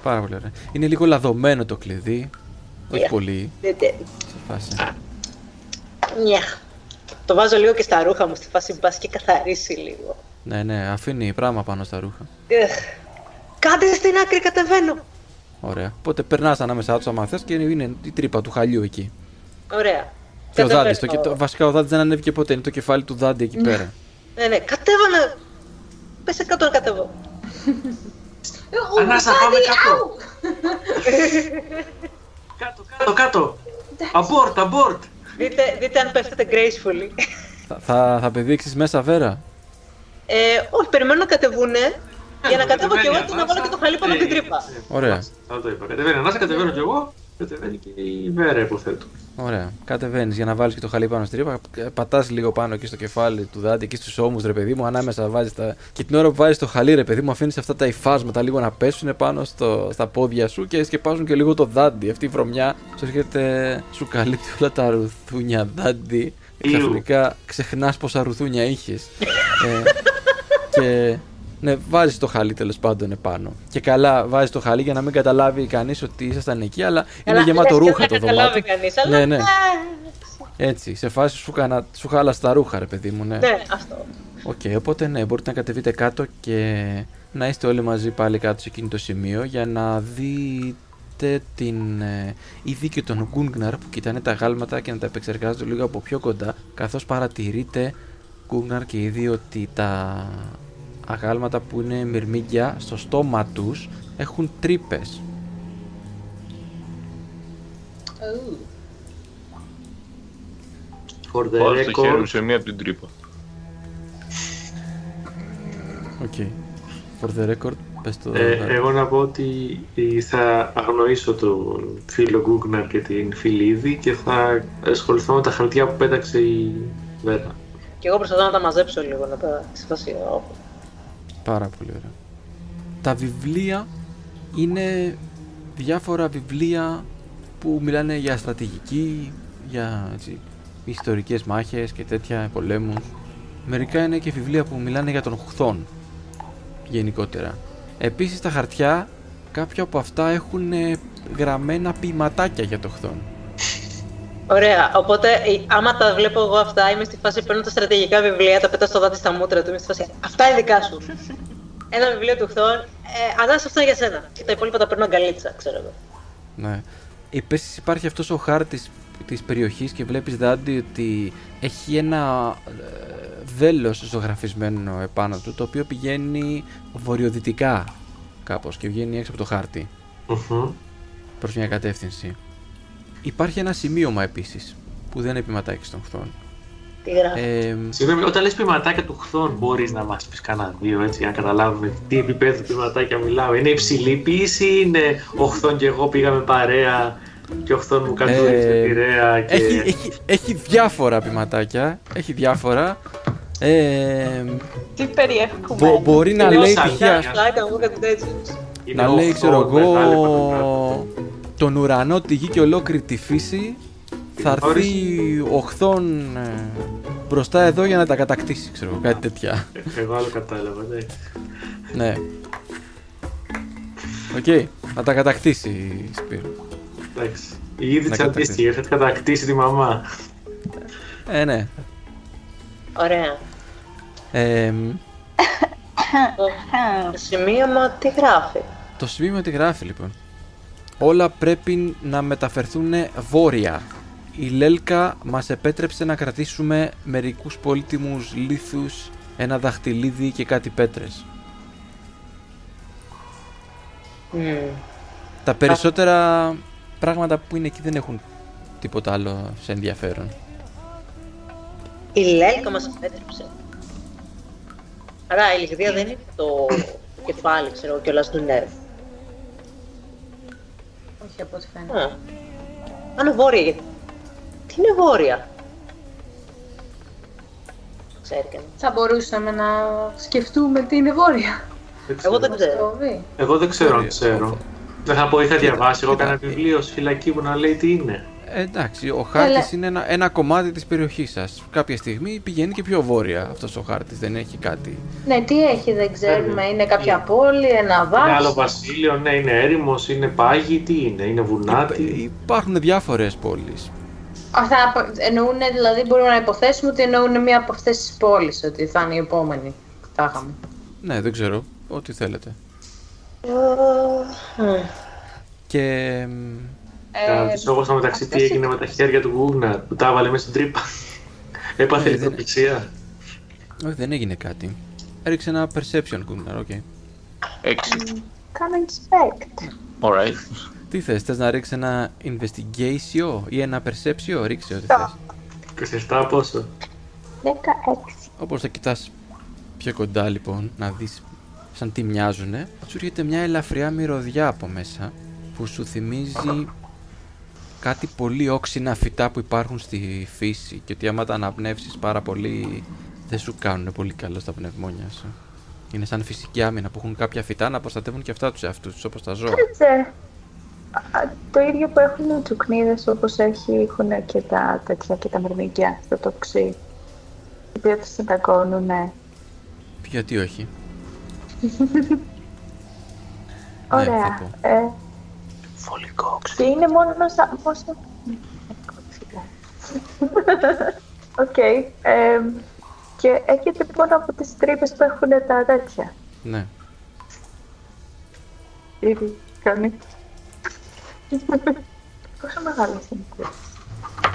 A: Πάρα πολύ ωραία. Είναι λίγο λαδωμένο το κλειδί. Όχι
D: Yeah.
A: πολύ.
D: Δεν- δεν-
A: Σε φάση.
D: Νιαχ. Το βάζω λίγο και στα ρούχα μου στη φάση μπα και καθαρίσει λίγο.
A: Ναι, ναι, αφήνει πράγμα πάνω στα ρούχα.
D: Εχ. Κάντε στην άκρη, κατεβαίνω.
A: Ωραία. Οπότε περνάς ανάμεσά τους άμα θες και είναι η τρύπα του χαλιού εκεί.
D: Ωραία.
A: Και ο
D: Κατεβαίνω.
A: Δάντης. Το, και- το- βασικά ο Δάντης δεν ανέβηκε ποτέ. Είναι το κεφάλι του Δάντη εκεί πέρα.
D: Ναι, ναι, κατέβαμε. Πες κάτω να κατεβώ.
B: Ανάσα, πάμε κάτω. Κάτω, κάτω, κάτω. Abort, abort.
D: Δείτε, δείτε αν πέφτετε gracefully.
A: Θα, θα, θα πηδήξεις μέσα, Βέρα;
D: Ε, όχι, περιμένω να κατεβούνε για να κατέβω κι εγώ
B: κατεβαίνει
D: και να βάλω και το χαλί πάνω
B: Ε,
D: την τρύπα.
A: Ωραία.
B: Θα το είπα. Κατεβαίνει ανάσα, κατεβαίνω κι εγώ. Κατεβαίνει και η Βέρα, υποθέτω.
A: Ωραία. Κατεβαίνεις για να βάλεις και το χαλί πάνω στην τρύπα. Πατάς λίγο πάνω εκεί στο κεφάλι του δάντη, εκεί στους ώμους, ρε παιδί μου. Ανάμεσα βάζεις τα. Και την ώρα που βάζεις το χαλί, ρε παιδί μου, αφήνεις αυτά τα υφάσματα λίγο να πέσουν πάνω στο, στα πόδια σου και σκεπάζουν και λίγο το δάντη. Αυτή η βρωμιά σου έρχεται, σου καλύπτει όλα τα ρουθούνια δάντη.
B: Ιου.
A: Ξαφνικά ξεχνάς πόσα ρουθούνια είχες. ε, και ναι, βάζει το χαλί τέλος πάντων επάνω. Και καλά, βάζει το χαλί για να μην καταλάβει κανείς ότι ήσασταν εκεί, αλλά είναι
D: Καλά,
A: γεμάτο
D: λες και
A: ρούχα
D: δεν
A: το
D: θα καταλάβει
A: δωμάτιο.
D: κανείς, αλλά
A: Ναι, ναι.
D: α,
A: Έτσι, σε φάση σου, κανα... σου χάλασε τα ρούχα, ρε παιδί μου, ναι.
D: Ναι, αυτό.
A: Οκ, οπότε ναι, μπορείτε να κατεβείτε κάτω και να είστε όλοι μαζί πάλι κάτω σε εκείνο το σημείο για να δείτε την ε, η και των Γκούνγναρ που κοιτάνε τα αγάλματα και να τα επεξεργάζονται λίγο από πιο κοντά καθώς παρατηρείτε Γκούνγναρ και οι δύο ότι τα αγάλματα που είναι μυρμήγκια στο στόμα τους έχουν τρύπες.
B: For the
E: Πάω στο χέρι μου
B: record,
E: σε μία από την τρύπα.
A: Οκ. For the record, πες το...
B: ε, εγώ να πω ότι ε, θα αγνοήσω τον φίλο Γκούγκναρ και την φίλη Ήδη και θα ασχοληθώ με τα χαρτιά που πέταξε η Βέρα.
D: Και εγώ προσπαθώ να τα μαζέψω λίγο, να τα σε φάση, ω,
A: Πάρα πολύ ωραία. Τα βιβλία είναι διάφορα βιβλία που μιλάνε για στρατηγική, για έτσι, ιστορικές μάχες και τέτοια πολέμους. Μερικά είναι και βιβλία που μιλάνε για τον Χθόν γενικότερα. Επίσης τα χαρτιά κάποια από αυτά έχουν ε, γραμμένα ποιηματάκια για τον Χθόν.
D: Ωραία, οπότε ε, άμα τα βλέπω εγώ αυτά, είμαι στη φάση παίρνω τα στρατηγικά βιβλία, τα πετάω στο δάτι στα μούτρα του, είμαι στη φάση. Αυτά είναι δικά σου. Ένα βιβλίο του χθών, ε, αντάς αυτό είναι για σένα. Και τα υπόλοιπα τα παίρνω αγκαλίτσα, ξέρω εγώ.
A: Ναι. Επίσης υπάρχει αυτός ο χάρτης της περιοχής και βλέπεις Δάντη ότι έχει ένα ε, βέλος ζωγραφισμένο επάνω του το οποίο πηγαίνει βορειοδυτικά κάπως και βγαίνει έξω από το χάρτη
B: Μμμ.
A: προς μια κατεύθυνση. Υπάρχει ένα σημείωμα επίσης που δεν είναι επιματάκι στον χθόν.
D: Τι γράφει.
A: Ε,
B: Συγγνώμη, όταν λες ποιηματάκια του χθών, μπορείς να μας πεις κανένα δύο έτσι, για να καταλάβουμε τι επίπεδο ποιηματάκια μιλάμε. Είναι υψηλή ποιήση ή είναι ο χθών και εγώ πήγαμε παρέα και ο χθών μου κατούρισε
A: Ε,
B: Πειραιά και...
A: έχει, έχει, έχει διάφορα ποιηματάκια. Έχει διάφορα. Ε,
J: Τι περιέχουμε.
A: μπο- μπορεί να
B: Είναι
A: λέει
B: όσα
A: π.χ. ας-
D: Θα έκανα εγώ κάτι τέτοιο.
B: Είναι
A: να
B: ο
A: λέει, ξέρω
B: χθών, μεγάλη
A: εγώ,
B: πανοκράτο.
A: τον ουρανό, τη γη και ολόκληρη τη φύση. Θα έρθει ο Χθόν ε, μπροστά εδώ για να τα κατακτήσει, ξέρω εγώ, κάτι τέτοια.
B: Εγώ άλλο κατάλαβα, ναι.
A: ναι. Οκ, να τα κατακτήσει, Σπύρο.
B: Εντάξει. Η είδη
A: Να
B: της αντίστοιχη, θα κατακτήσει τη μαμά.
A: Ε, ναι.
D: Ωραία.
A: Ε,
D: Το σημείωμα τι γράφει;
A: το σημείο τι γράφει λοιπόν. Όλα πρέπει να μεταφερθούν βόρεια. Η Λέλκα μας επέτρεψε να κρατήσουμε μερικούς πολύτιμους λίθους, ένα δαχτυλίδι και κάτι πέτρες.
D: Μμμ.
A: Τα περισσότερα πράγματα που είναι εκεί δεν έχουν τίποτα άλλο σε ενδιαφέρον.
D: Η Λέλκα μας επέτρεψε. Άρα η λιγδία δεν είναι το κεφάλι, ξέρω εγώ, κιόλας του νερ.
C: Όχι από ό,τι φαίνεται.
D: Α. Άνω βόρεια, γιατί. Τι είναι βόρεια. Ξέρει κανείς.
C: Θα μπορούσαμε να σκεφτούμε τι είναι βόρεια.
D: Εγώ δεν ξέρω.
C: Στροβή.
B: Εγώ δεν ξέρω αν
A: Βόρεια,
B: ξέρω.
A: όφο.
B: Δεν θα πω, είχα διαβάσει εγώ
A: Κοίτα,
B: κανένα
A: ε,
B: βιβλίο στη φυλακή που να λέει τι είναι.
A: Ε, εντάξει, ο χάρτης είναι ένα, ένα κομμάτι της περιοχής σας. Κάποια στιγμή πηγαίνει και πιο βόρεια αυτός ο χάρτης, δεν έχει κάτι.
C: Ναι, τι έχει, δεν ξέρουμε. Είναι κάποια πόλη, ένα
B: Είναι άλλο
C: δάσο.
B: βασίλειο, ναι, είναι έρημος, είναι πάγι, τι είναι, είναι βουνάτι.
A: Υπά- Υπάρχουν διάφορες πόλεις.
C: Αυτά εννοούν, δηλαδή μπορούμε να υποθέσουμε ότι εννοούν μία από αυτές τις πόλεις, ότι θα είναι η επόμενη που θα είχαμε.
A: Ναι, δεν ξέρω, ό,τι θέλετε.
D: Μμ.
A: Και μ,
B: Θα ρωτήσω εγώ στο μεταξύ τι
C: αυτές
B: έγινε με τα χέρια του Γκούγναρ που τα έβαλε μέσα στην τρύπα. Έπαθε
A: Ναι, δεν-
B: λιθοπληξία.
A: όχι, δεν έγινε κάτι. Έριξε ένα perception, Gunnar, οκ.
E: Έξι.
J: Κάνω inspect.
E: Alright.
A: Τι θες, θες να ρίξεις ένα investigation ή ένα perception, ρίξε ό,τι θες.
B: 27 πόσο;
J: 16.
A: Όπως θα κοιτάς πιο κοντά λοιπόν, να δεις σαν τι μοιάζουνε, σου έρχεται μια ελαφριά μυρωδιά από μέσα που σου θυμίζει κάτι πολύ όξινα φυτά που υπάρχουν στη φύση και ότι άμα τα αναπνεύσεις πάρα πολύ δεν σου κάνουν πολύ καλό στα πνευμόνια σου. Είναι σαν φυσική άμυνα που έχουν κάποια φυτά να προστατεύουν και αυτά τους εαυτούς τους όπως τα ζώα.
J: Κάτσε. Α, Το ίδιο που έχουν οι τσουκνίδες όπως έχει, έχουν και τα τέτοια και τα μυρμήγκια στο τοξί. Οι οποίοι τους συντακώνουνε.
A: Γιατί όχι;
J: Ωραία.
A: θα
J: Ε,
E: Φωλικό
J: και είναι μόνο σαν... Πόσο... Οκ. ε, και έχετε μόνο από τις τρύπες που έχουν τα τέτοια.
A: Ναι.
J: Ήδη κάνει. Πόσο μεγάλο είναι η τρύπα.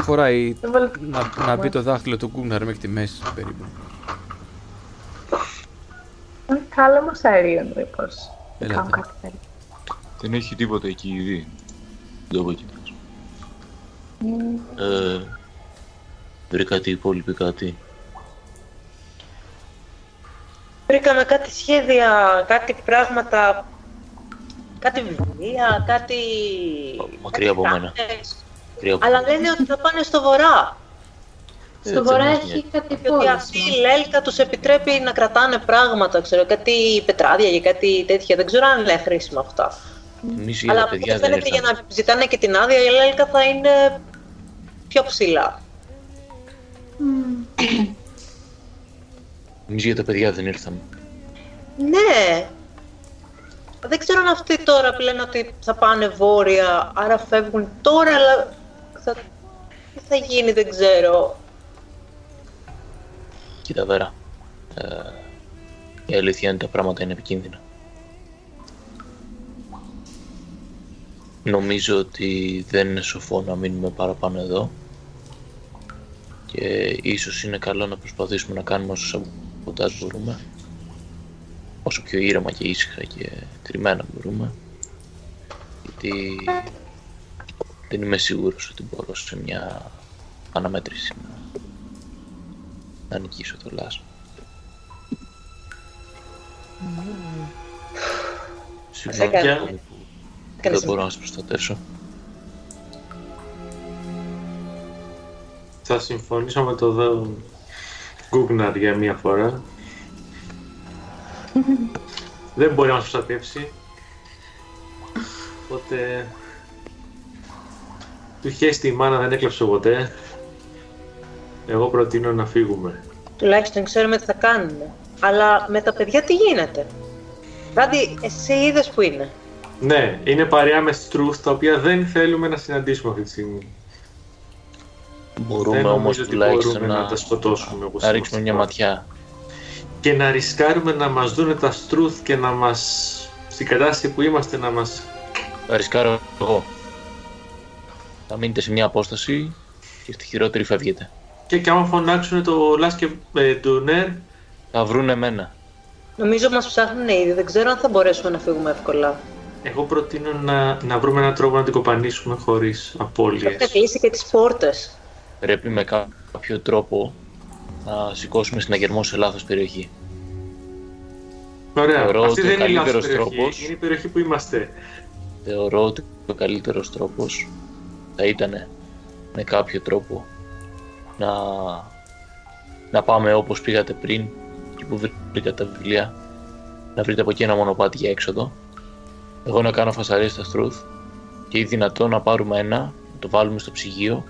A: Χωράει
J: Δεν βάλω-
A: να, να μπει το δάχτυλο του Γκούναρ μέχρι τη μέση περίπου.
J: Ε, Κάλαμος αερίων, μήπως. Δεν
A: Έλατε.
J: κάνω κάτι τέτοιο.
K: Δεν έχει τίποτα εκεί ήδη. Δεν το κοιτάς.
J: Μμμ.
E: Ε, βρήκατε οι υπόλοιποι κάτι.
D: Βρήκαμε κάτι σχέδια, κάτι πράγματα, κάτι βιβλία, κάτι...
E: Μακριά από
D: κάτι
E: μένα.
D: κάρτες.
E: Μακριά από
D: Αλλά λένε ότι θα πάνε στο βορρά.
C: Στο
E: Έτσι,
C: βορρά
E: μας
C: έχει
E: νοιάζει.
C: κάτι
D: Και ότι αυτή η λέλκα τους επιτρέπει να κρατάνε πράγματα, ξέρω, κάτι πετράδια και κάτι τέτοια. Δεν ξέρω αν είναι χρήσιμα αυτά.
E: Εμείς για
D: Αλλά
E: τα
D: από
E: παιδιά
D: ό,τι
E: δεν
D: φαίνεται για
E: ήρθαμε.
D: να ζητάνε και την άδεια, η λέλκα θα είναι πιο ψηλά.
E: Εμείς για τα παιδιά δεν ήρθαμε.
D: Ναι. Δεν ξέρω αν αυτοί τώρα που λένε ότι θα πάνε βόρεια, άρα φεύγουν τώρα, αλλά θα... τι θα γίνει δεν ξέρω.
E: Κοίτα Βέρα, ε, η αλήθεια είναι ότι τα πράγματα είναι επικίνδυνα. Νομίζω ότι δεν είναι σοφό να μείνουμε παραπάνω εδώ και ίσως είναι καλό να προσπαθήσουμε να κάνουμε όσο σαμποτάζ μπορούμε όσο πιο ήρεμα και ήσυχα και τριμμένα μπορούμε γιατί δεν είμαι σίγουρος ότι μπορώ σε μια αναμέτρηση να, να νικήσω το Λάσμα. Συγγνώμη
D: έκανε.
E: ακόμη που
D: Έκανες
E: δεν μπορώ να σας προστατεύσω.
B: Θα συμφωνήσω με το δω Γκούγναρ για μία φορά. Δεν μπορεί να μας προστατεύσει. Οπότε... Του χέσει η μάνα δεν έκλαψε ποτέ. Εγώ προτείνω να φύγουμε.
D: Τουλάχιστον ξέρουμε τι θα κάνουμε. Αλλά με τα παιδιά τι γίνεται; Ράντι, εσύ είδες που είναι;
B: Ναι, είναι παρέα με Struth τα οποία δεν θέλουμε να συναντήσουμε αυτή τη στιγμή.
E: Μπορούμε
B: δεν
E: όμως
B: νομίζω ότι
E: τουλάχιστον
B: μπορούμε
E: να,
B: να, τα σκοτώσουμε όπως
E: να ρίξουμε
B: είμαστε
E: μια
B: τώρα.
E: ματιά.
B: Και να ρισκάρουμε να μας δούνε τα Struth και να μας... Στην κατάσταση που είμαστε να μας...
E: Θα ρισκάρω εγώ. Θα μείνετε σε μια απόσταση και στη χειρότερη φεύγετε.
B: Και, και άμα φωνάξουν το Last και ε, του Νέρ,
E: Θα βρουν εμένα.
D: Νομίζω μας ψάχνουν ήδη. Δεν ξέρω αν θα μπορέσουμε να φύγουμε εύκολα.
B: εγώ προτείνω να, να βρούμε έναν τρόπο να την κοπανίσουμε χωρίς απώλειες.
D: Έχουμε κλείσει και τις πόρτες.
E: Πρέπει με κάποιο τρόπο να σηκώσουμε συναγερμός σε λάθος περιοχή.
B: Ωραία,
E: Θεωρώ
B: αυτή
E: ότι ο
B: δεν είναι η λάθος
E: καλύτερος
B: περιοχή,
E: τρόπος-
B: είναι η περιοχή που είμαστε.
E: Θεωρώ ότι ο καλύτερος τρόπος θα ήταν με κάποιο τρόπο να, να πάμε όπως πήγατε πριν και που βρήκατε τα βιβλία. Να βρείτε από εκεί ένα μονοπάτι για έξοδο. Εγώ να κάνω φασαρίες στα Στρούθ και ή δυνατόν να πάρουμε ένα να το βάλουμε στο ψυγείο.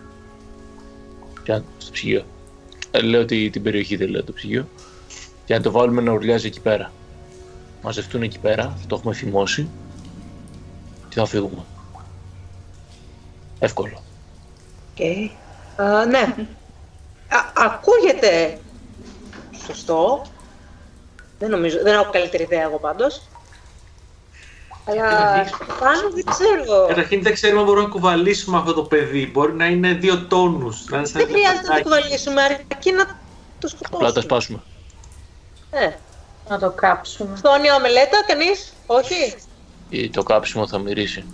E: Και να- στο ψυγείο. Ε, λέω ότι την περιοχή δεν λέω το ψυγείο και να το βάλουμε να ουρλιάζει εκεί πέρα μαζευτούν εκεί πέρα θα το έχουμε φημώσει και θα φύγουμε. Εύκολο.
D: Okay. ναι. Α, ακούγεται σωστό. Δεν νομίζω, δεν έχω καλύτερη ιδέα εγώ πάντως. Αλλά πάνω δεν ξέρω.
B: Καταρχήν δεν ξέρουμε αν μπορούμε να κουβαλήσουμε αυτό το παιδί. Μπορεί να είναι δύο τόνους. Να είναι σαν
D: Δεν χρειάζεται να το
B: λεφτάκι.
D: κουβαλήσουμε, αρκεί να το
E: Απλά
D: σκοτώσουμε.
E: τα σπάσουμε.
D: Ε,
C: Να το κάψουμε.
D: Σκόνη ομελέτα, κανείς, όχι;
E: Ή το κάψιμο θα μυρίσει.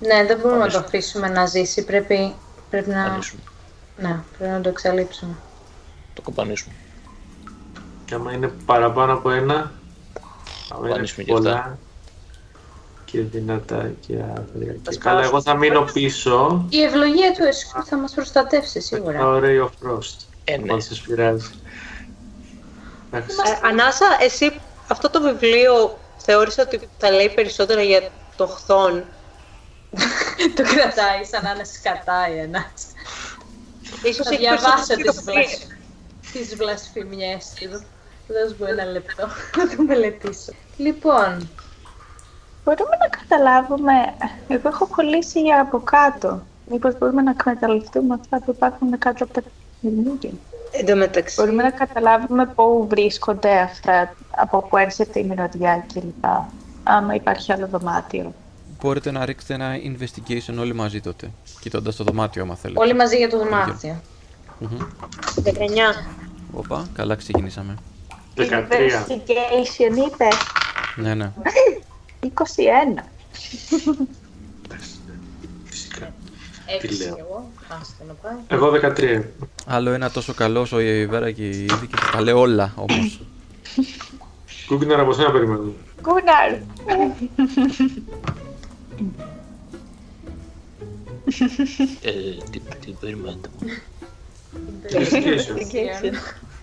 C: Ναι, δεν μπορούμε να το
I: Αμέσως.
C: αφήσουμε να ζήσει. Πρέπει, πρέπει να...
I: Ανήσουμε.
C: Ναι, πρέπει να το εξαλείψουμε.
I: Το κομπανίσουμε.
B: Και άμα είναι παραπάνω από ένα, άμα είναι
I: Πανίσουμε και
B: πολλά και δυνατά και άγρια. Και
D: σπάσουμε.
B: καλά, εγώ θα μείνω πίσω.
C: Η ευλογία του Εσκού θα μας προστατεύσει
B: Θα
C: σίγουρα.
B: ωραίο Frost.
I: Ε, ναι.
B: Αν σας πειράζει. Εντάξει.
D: Ε, Ανάσα, εσύ αυτό το βιβλίο θεώρησα ότι θα λέει περισσότερα για το χθόν.
C: το κρατάει σαν να είναι σκατά η ένας.
D: Ίσως
C: Θα
D: έχει
C: διαβάσω
D: περισσότερο
C: τις,
D: βιβλίο.
C: βλασ... τις βλασφημιές του. Δώσ' μου ένα λεπτό να το μελετήσω. Λοιπόν,
J: Μπορούμε να καταλάβουμε, εγώ έχω κολλήσει για από κάτω. Μήπως μπορούμε να εκμεταλλευτούμε αυτά που υπάρχουν κάτω από τα μυρμήγκια.
D: Εν τω μεταξύ,
J: Μπορούμε να καταλάβουμε πού βρίσκονται αυτά, από πού έρχεται η μυρωδιά κλπ. Άμα υπάρχει άλλο δωμάτιο.
A: Μπορείτε να ρίξετε ένα investigation όλοι μαζί τότε. Κοιτώντας το δωμάτιο, άμα θέλετε.
C: όλοι μαζί για το δωμάτιο.
A: Μμμ.
D: 19.
A: Όπα, καλά ξεκινήσαμε.
B: 13.
J: Investigation είπες
A: Ναι, ναι.
J: 21.
B: Φυσικά.
C: Έξι
B: λέω.
C: εγώ. Άστο να πάει.
B: Εγώ 13.
A: Άλλο ένα τόσο καλός όσο η Βέρα και η Ήδη και τα λέει όλα όμως.
B: Κούκκινα από σένα περιμένω.
J: Γκούναρ!
I: Ε, τι, τι περιμένετε.
B: Investigation.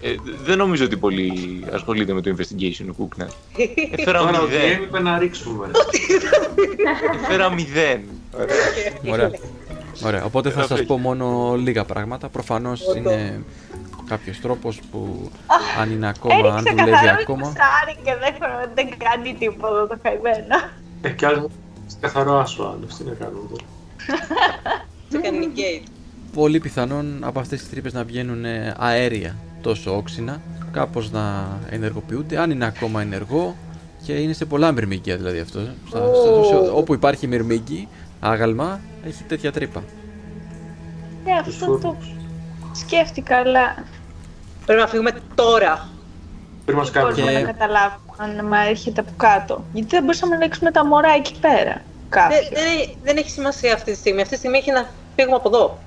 I: Ε, δεν νομίζω ότι πολύ ασχολείται με το investigation ο Κούκνα. Έφερα
B: Τώρα ο DM
I: μηδέν.
B: είπε να ρίξουμε.
I: Έφερα μηδέν. Ωραία.
A: Ωραία. Ωραία. Οπότε θα
I: Ένα
A: σα πω μόνο λίγα πράγματα. Προφανώς είναι κάποιος τρόπος που αν είναι ακόμα, αν
J: Έριξε
A: δουλεύει
J: καθαρό
A: ακόμα.
J: κουστάρι και δεν, δεν κάνει τίποτα το καημένο.
B: Ε, κι άλλο καθαρό άσο άλλο. Τι να κάνουμε τώρα.
D: Τι κάνει gate.
A: Πολύ πιθανόν από αυτές τις τρύπες να βγαίνουν ε, αέρια τόσο όξινα, κάπως να ενεργοποιούνται, αν είναι ακόμα ενεργό και είναι σε πολλά μυρμήγκια δηλαδή αυτό. ε. Στα- στα- σε- όπου υπάρχει μυρμήγκι, άγαλμα, έχει τέτοια τρύπα.
J: Ναι,
B: Τους
J: αυτό το
B: φούρνους.
J: σκέφτηκα, αλλά
D: Πρέπει να φύγουμε τώρα.
B: Πριν μας
J: δεν
B: κάνουν.
J: μπορούμε
A: Και-
J: να καταλάβουμε αν μα έρχεται από κάτω. Γιατί δεν μπορούσαμε να ρίξουμε τα μωρά εκεί πέρα. Κάποιο.
D: Δεν, δεν, δεν έχει σημασία αυτή τη στιγμή. Αυτή τη στιγμή έχει να φύγουμε από εδώ.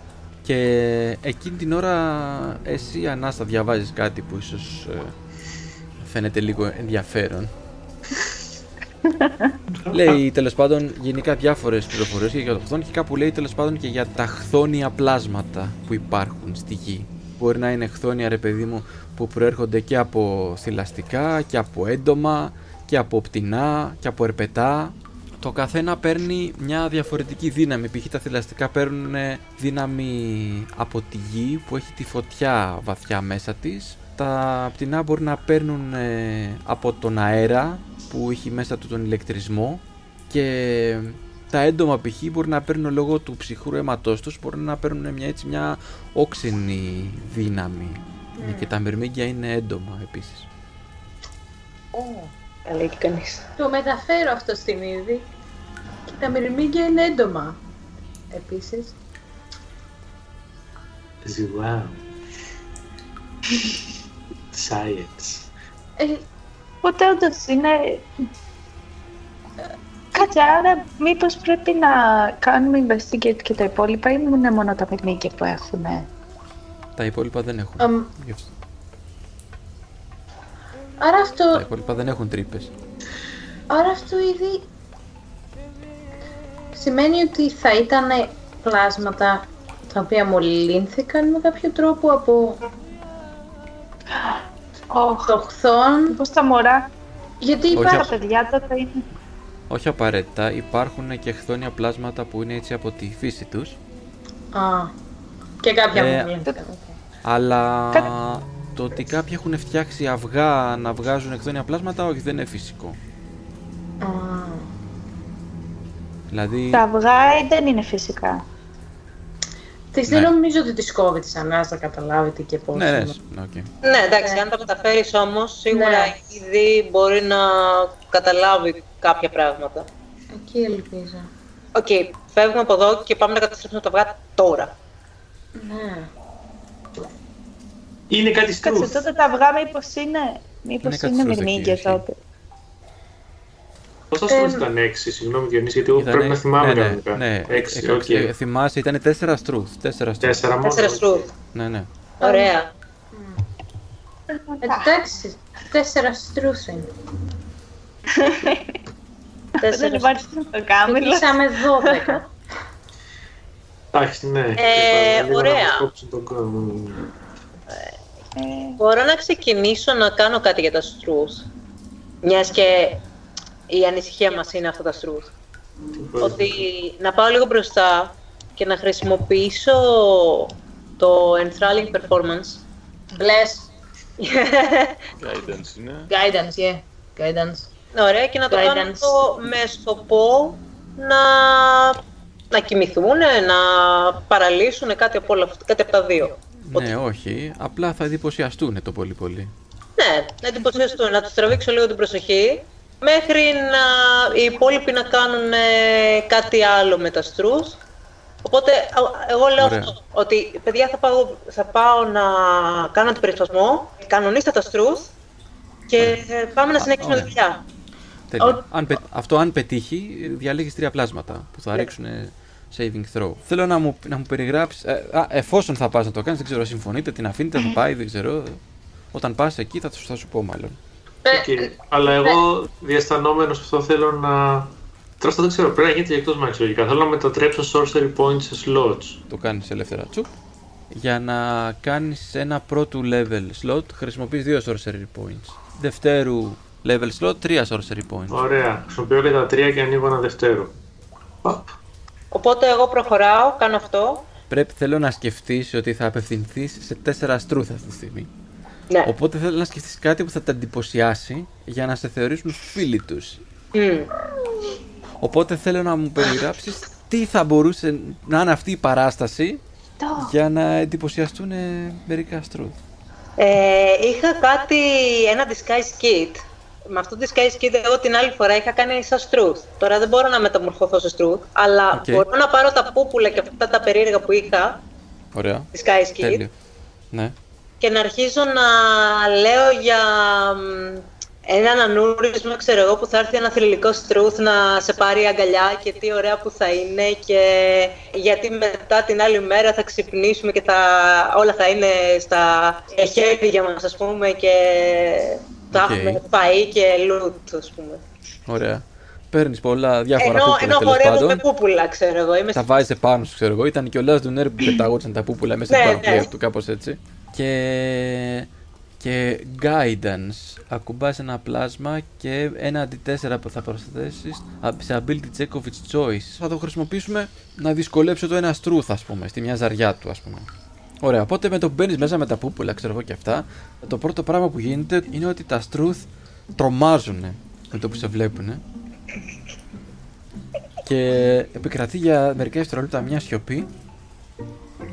A: Και εκείνη την ώρα εσύ Ανάστα διαβάζεις κάτι που ίσως ε, φαίνεται λίγο ενδιαφέρον. λέει τέλος πάντων γενικά διάφορες πληροφορίες και για το χθόν και κάπου λέει τέλος πάντων και για τα χθόνια πλάσματα που υπάρχουν στη γη. Μπορεί να είναι χθόνια ρε παιδί μου που προέρχονται και από θηλαστικά και από έντομα και από πτηνά και από ερπετά. Το καθένα παίρνει μια διαφορετική δύναμη. Π.χ. τα θηλαστικά παίρνουν δύναμη από τη γη που έχει τη φωτιά βαθιά μέσα της. Τα πτηνά μπορεί να παίρνουν ε, από τον αέρα που έχει μέσα του τον ηλεκτρισμό και τα έντομα π.χ. μπορεί να παίρνουν λόγω του ψυχρού αίματός τους μπορεί να παίρνουν μια, έτσι, μια όξινη δύναμη και τα μυρμήγκια είναι έντομα επίσης.
D: Καλά, έχει κανείς.
C: Το μεταφέρω αυτό στην είδη. Και τα μυρμήγκια είναι έντομα. Επίσης.
B: Wow. Science.
C: Ε,
J: Οπότε όντως είναι. Κάτσε, άρα μήπως πρέπει να κάνουμε investigate και τα υπόλοιπα ή είναι μόνο τα παιχνίδια που έχουν.
A: Τα υπόλοιπα δεν έχουν.
C: Αμ.
A: Γι' αυτό-
C: άρα
A: Τα
C: αυτό,
A: υπόλοιπα δεν έχουν τρύπες.
C: άρα αυτό ήδη σημαίνει ότι θα ήταν πλάσματα τα οποία μολύνθηκαν με κάποιο τρόπο από
J: Όχι.
C: το χθόν.
J: Μήπως τα μωρά,
C: Γιατί
A: Όχι,
J: τα
C: υπάρχει...
A: απ-
J: παιδιά τότε είναι.
A: Όχι απαραίτητα, υπάρχουν και χθόνια πλάσματα που είναι έτσι από τη φύση τους,
C: Α, και κάποια
A: Ε,
C: μολύνθηκαν. οκ.
A: αλλά
J: Κα-
A: το ότι κάποιοι έχουν φτιάξει αυγά να βγάζουν χθόνια πλάσματα, όχι δεν είναι φυσικό.
C: Α,
A: Δηλαδή,
J: Τα αυγά δεν είναι φυσικά.
C: Της
A: Ναι.
C: δεν νομίζω ότι της κόβει της ανάσα να καταλάβετε και πώς.
A: ναι, ναι,
C: είναι.
A: ναι, οκ.
D: Ναι, εντάξει, αν τα μεταφέρεις όμως, σίγουρα
C: Ναι.
D: ήδη μπορεί να καταλάβει κάποια πράγματα.
C: Εκεί ελπίζω.
D: Οκ, φεύγουμε από εδώ και πάμε να καταστρέψουμε τα αυγά τώρα.
C: Ναι.
B: Είναι κάτι
J: Κάτσε,
B: στρούθ.
J: τότε τα αυγά μήπως είναι. Μήπως
A: Είναι κάτι
J: είναι
A: σωστό,
J: μυρμήγκια
A: κύριε,
J: τότε.
B: Πόσα
C: Ε,
B: στρούθ ήταν 6, συγγνώμη Διονύση, γιατί εγώ
A: Ήτανε-
B: πρέπει να θυμάμαι
A: ναι, ναι,
B: κανονικά.
A: ναι,
B: 6,
A: ε,
B: οκ.
A: ε, θυμάσαι, ήταν 4 στρούθ. 4 στρούθ.
B: 4 μόνο.
D: Τέσσερα στρούθ.
A: Ναι, ναι.
D: Ωραία.
C: Εντάξει, τέσσερα στρούθ είναι.
J: Δεν
D: Τέσσερα
J: υπάρχει στο κάμιλο.
C: Κλείσαμε 12.
B: Εντάξει, ναι.
D: Ε,
B: Λίγο να
D: ωραία.
B: μας κόψουν τον κόμμα.
D: Μπορώ να ξεκινήσω να κάνω κάτι για τα στρούθ. Μιας και η ανησυχία μας είναι αυτά τα στρούθ. Ότι να πάω λίγο μπροστά και να χρησιμοποιήσω το enthralling performance.
C: Bless.
E: Guidance είναι.
C: Guidance, yeah. Guidance.
D: Ωραία, και να το κάνω
C: Guidance.
D: αυτό με σκοπό να, να κοιμηθούν, να παραλύσουν κάτι από, όλα, αυτά- κάτι από τα δύο.
A: Ναι, όχι. Απλά θα εντυπωσιαστούν το πολύ πολύ.
D: Ναι, να εντυπωσιαστούν, να τους τραβήξω λίγο την προσοχή, μέχρι να οι υπόλοιποι να κάνουν ε, κάτι άλλο με τα στρούς. Οπότε, α- εγώ λέω
A: Ωραία.
D: αυτό, ότι παιδιά θα πάω, θα πάω να κάνω την περισπασμό, κανονίστε τα στρούθ και ε, πάμε να συνεχίσουμε τη
A: ωραία.
D: δουλειά.
A: Τέλεια. Αν πε- Αυτό αν πετύχει, διαλέγει τρία πλάσματα που θα
D: Ναι.
A: ρίξουν saving throw. Θέλω να μου, να μου περιγράψεις. α, εφόσον θα πας να το κάνεις, δεν ξέρω, συμφωνείτε, την αφήνετε, θα πάει, δεν ξέρω. Όταν πας εκεί θα, θα σου πω μάλλον.
B: Οκ. Αλλά εγώ διαισθανόμενος αυτό θέλω να... Τώρα αυτό δεν ξέρω, πρέπει να γίνεται εκτός μάχης λογικά. Θέλω να μετατρέψω sorcery points σε slots.
A: Το κάνεις ελεύθερα τσουπ. Για να κάνεις ένα πρώτου level slot, χρησιμοποιείς δύο sorcery points. Δευτέρου level slot, τρία sorcery points.
B: Ωραία. Χρησιμοποιώ και τα τρία και ανοίγω ένα δευτέρο. Παπ.
D: Οπότε εγώ προχωράω, κάνω αυτό.
A: Πρέπει, θέλω να σκεφτείς ότι θα απευθυνθείς σε τέσσερα στρούθα αυτή τη στιγμή.
D: Ναι.
A: Οπότε θέλω να σκεφτείς κάτι που θα τα εντυπωσιάσει για να σε θεωρήσουν φίλοι τους.
D: Μμ.
A: Οπότε θέλω να μου περιγράψεις τι θα μπορούσε να είναι αυτή η παράσταση για να εντυπωσιαστούν ε, μερικά στρούθ.
D: Ε, είχα κάτι, ένα disguise kit. Με αυτό το disguise kit εγώ την άλλη φορά είχα κάνει σαν στρούθ. Τώρα δεν μπορώ να μεταμορφωθώ σε στρούθ, αλλά
A: Οκ.
D: μπορώ να πάρω τα πούπουλα και αυτά τα περίεργα που είχα,
A: Ωραία.
D: disguise kit,
A: Τέλειο. Ναι.
D: Και να αρχίζω να λέω για μ, έναν ανούρισμα, ξέρω εγώ, που θα έρθει ένα θρηλυκό στρούθ να σε πάρει αγκαλιά και τι ωραία που θα είναι και γιατί μετά την άλλη μέρα θα ξυπνήσουμε και θα, όλα θα είναι στα χέρια μας, ας πούμε, και θα
A: Οκ.
D: έχουμε φαΐ και loot, ας πούμε.
A: Ωραία. Παίρνεις πολλά διάφορα
D: Ενώ,
A: πούπουλα
D: ενώ
A: τέλος
D: χορεύουμε
A: πάντων.
D: πούπουλα, ξέρω εγώ. Είμαι
A: Τα βάζει επάνω σου, ξέρω εγώ. Ήταν και ο Λάζ Ντουνέρ που πεταγόταν τα πούπουλα μέσα
D: Ναι,
A: στο
D: ναι.
A: παραπλέον του, κάπως έτσι. Και. Και guidance. Ακουμπάς ένα πλάσμα και ένα αντί 4 που θα προσθέσεις σε ability check of its choice. Θα το χρησιμοποιήσουμε να δυσκολέψω το ένα truth, ας πούμε, στη μια ζαριά του, ας πούμε. Ωραία, οπότε με το που μπαίνεις μέσα με τα πούπουλα, ξέρω εγώ και αυτά, το πρώτο πράγμα που γίνεται είναι ότι τα στρούθ τρομάζουν με το που σε βλέπουν. Και επικρατεί για μερικά δευτερόλεπτα μια σιωπή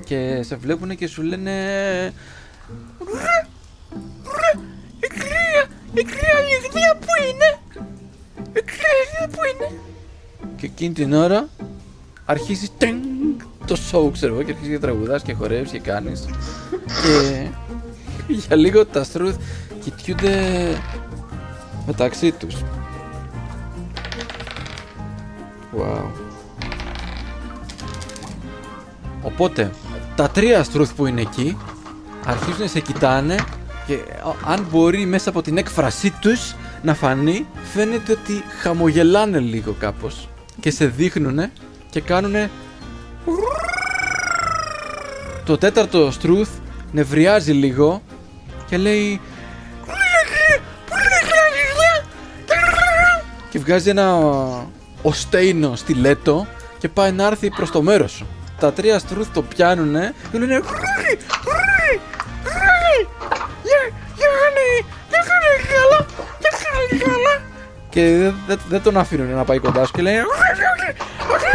A: και σε βλέπουν και σου λένε «Ρε, ρε, η κρύα, η κρύα λιγνία που είναι, η κρύα λιγνία που είναι. Και εκείνη την ώρα αρχίζει τενγκ, το show ξέρω εγώ και αρχίζει και τραγουδάς και χορεύεις και κάνεις και για λίγο τα στρούθ κοιτιούνται μεταξύ τους. Wow. Οπότε, τα τρία στρούθ που είναι εκεί αρχίζουν να σε κοιτάνε και α- αν μπορεί μέσα από την έκφρασή τους να φανεί, φαίνεται ότι χαμογελάνε λίγο κάπως και σε δείχνουνε και κάνουνε το τέταρτο στρούθ νευριάζει λίγο και λέει και βγάζει ένα οστέινο στιλέτο και πάει να έρθει προς το μέρος σου. Τα τρία στρούθ το πιάνουνε και λένε «Ρουρι, ρουρι, ρουρι, γεια- Γιάννη, δεν κάνεις καλά, δεν κάνεις καλά». Και δεν δεν- δεν τον αφήνουν να πάει κοντά σου και λένε «Ρουρι, ρουρι, ρουρι,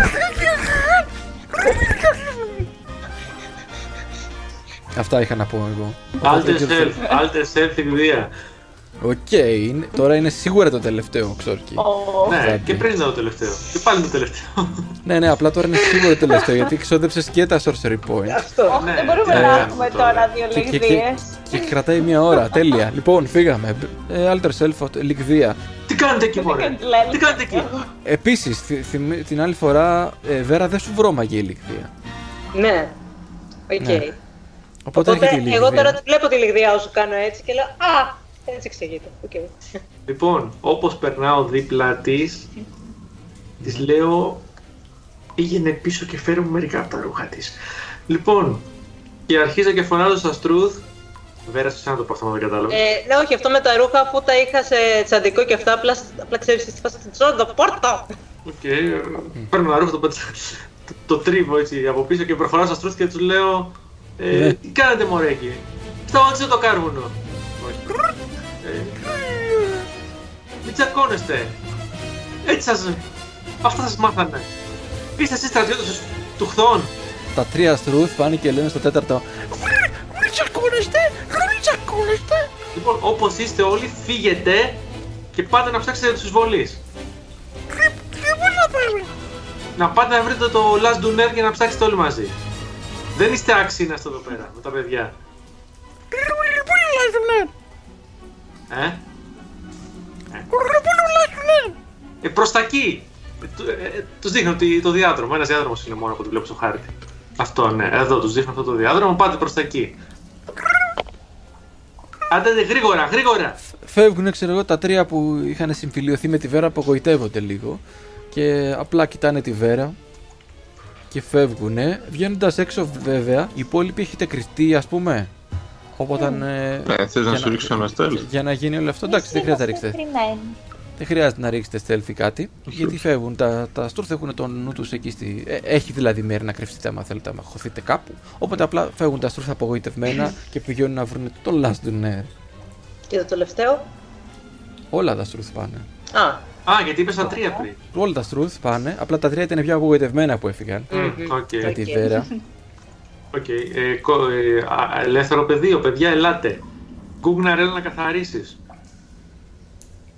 A: ρουρι». Αυτά είχα να πω εγώ.
B: Alter self, alter self λιγδία.
A: Οκ, είναι- τώρα είναι σίγουρα το τελευταίο ξόρκι.
B: Ναι,
A: Βράδυ.
B: και πριν ήταν το τελευταίο. Και πάλι το τελευταίο.
A: Ναι, ναι, απλά τώρα είναι σίγουρα το τελευταίο γιατί ξόδεψε και τα sorcery points.
D: Αυτό.
J: Δεν μπορούμε
A: Ε,
J: να έχουμε τώρα δύο
A: Και, και, και,
J: λιγδίες.
A: και κρατάει μία ώρα. Τέλεια. Λοιπόν, φύγαμε. Ε, alter self, λιγδία.
B: Τι κάνετε εκεί, μωρέ; Τι κάνετε εκεί;
A: Επίσης, την άλλη φορά, ε, Βέρα δεν σου βρώμαγε η λιγδία.
D: Ναι. Οκ.
A: Ναι. Οπότε,
D: Οπότε,
A: έρχεται η
D: εγώ
A: λιγδία.
D: τώρα βλέπω τη λιγδιά όσο κάνω έτσι και λέω Α, έτσι εξηγείται. Οκ.
B: Λοιπόν, όπως περνάω δίπλα της, της λέω πήγαινε πίσω και φέρε μου μερικά από τα ρούχα της. Λοιπόν, και αρχίζω και φωνάζω στα Στρούθ. Βέρα, σε να το πω αυτό, δεν κατάλαβα.
D: Ε, ναι, όχι, αυτό με τα ρούχα αφού τα είχα σε τσαντικό και αυτά, απλά, απλά ξέρεις τι φάση την τσόντα, πόρτα!
B: Οκ, ε, παίρνω ένα ρούχο, το, πέτσα- το, το τρίβω έτσι από πίσω και προχωράω στα Στρούθ και τους λέω ε,
A: Ναι.
B: Τι κάνετε μωρέ εκεί, σταμάτησε το κάρβουνο. Όχι. Ε, μην τσακώνεστε. Έτσι σας, αυτά σας μάθανε. Είστε εσείς στρατιώτες του χθών.
A: Τα τρία στρούθ πάνε και λένε στο τέταρτο.
B: Λοιπόν, όπως είστε όλοι, φύγετε και πάτε να ψάξετε τους βολείς. Να πάτε να βρείτε το Last Duner και να ψάξετε όλοι μαζί. Δεν είστε άξιοι να είστε εδώ πέρα με τα παιδιά. Ε; Ε; Ε, προς τα εκεί. Ε, του- ε, ε, τους δείχνω τη- το διάδρομο. Ένας διάδρομος είναι μόνο που το βλέπω στο χάρτη. Αυτό, ναι. Εδώ τους δείχνω αυτό το διάδρομο. Πάτε προς τα εκεί. Άντε, δε, γρήγορα, γρήγορα.
A: Φεύγουν, ξέρω εγώ, τα τρία που είχαν συμφιλειωθεί με τη Βέρα, απογοητεύονται λίγο. Και απλά κοιτάνε τη Βέρα και φεύγουνε. Βγαίνοντας έξω, βέβαια, οι υπόλοιποι έχετε κρυφτεί, ας πούμε. Οπότε. Ε,
E: Ναι, θες να
A: για
E: σου ρίξω ένα stealth?
A: Για να γίνει όλο αυτό, εντάξει, δεν χρειάζεται να ρίξετε. Δεν χρειάζεται να ρίξετε stealth ή κάτι. Γιατί φεύγουν. Τα, τα στουρθ έχουν τον νου τους εκεί στη. ε, έχει δηλαδή μέρη να κρυφτείτε άμα θέλετε, άμα χωθείτε κάπου. Οπότε απλά φεύγουν τα στουρθ απογοητευμένα και πηγαίνουν να βρουν το last Duner.
D: Και το τελευταίο;
A: Όλα τα στουρθ πάνε.
D: Α,
B: Α, γιατί είπες τα τρία πριν.
A: Όλα τα στουρθ πάνε. Απλά τα τρία ήταν πιο απογοητευμένα που έφυγαν.
B: Μμμ, Οκ.
A: Για τη
D: Οκ.
A: Βέρα.
B: Οκ. Ε, κο- ε, α, ελεύθερο πεδίο, παιδιά, ελάτε. Γκούγναρ, έλα να καθαρίσεις.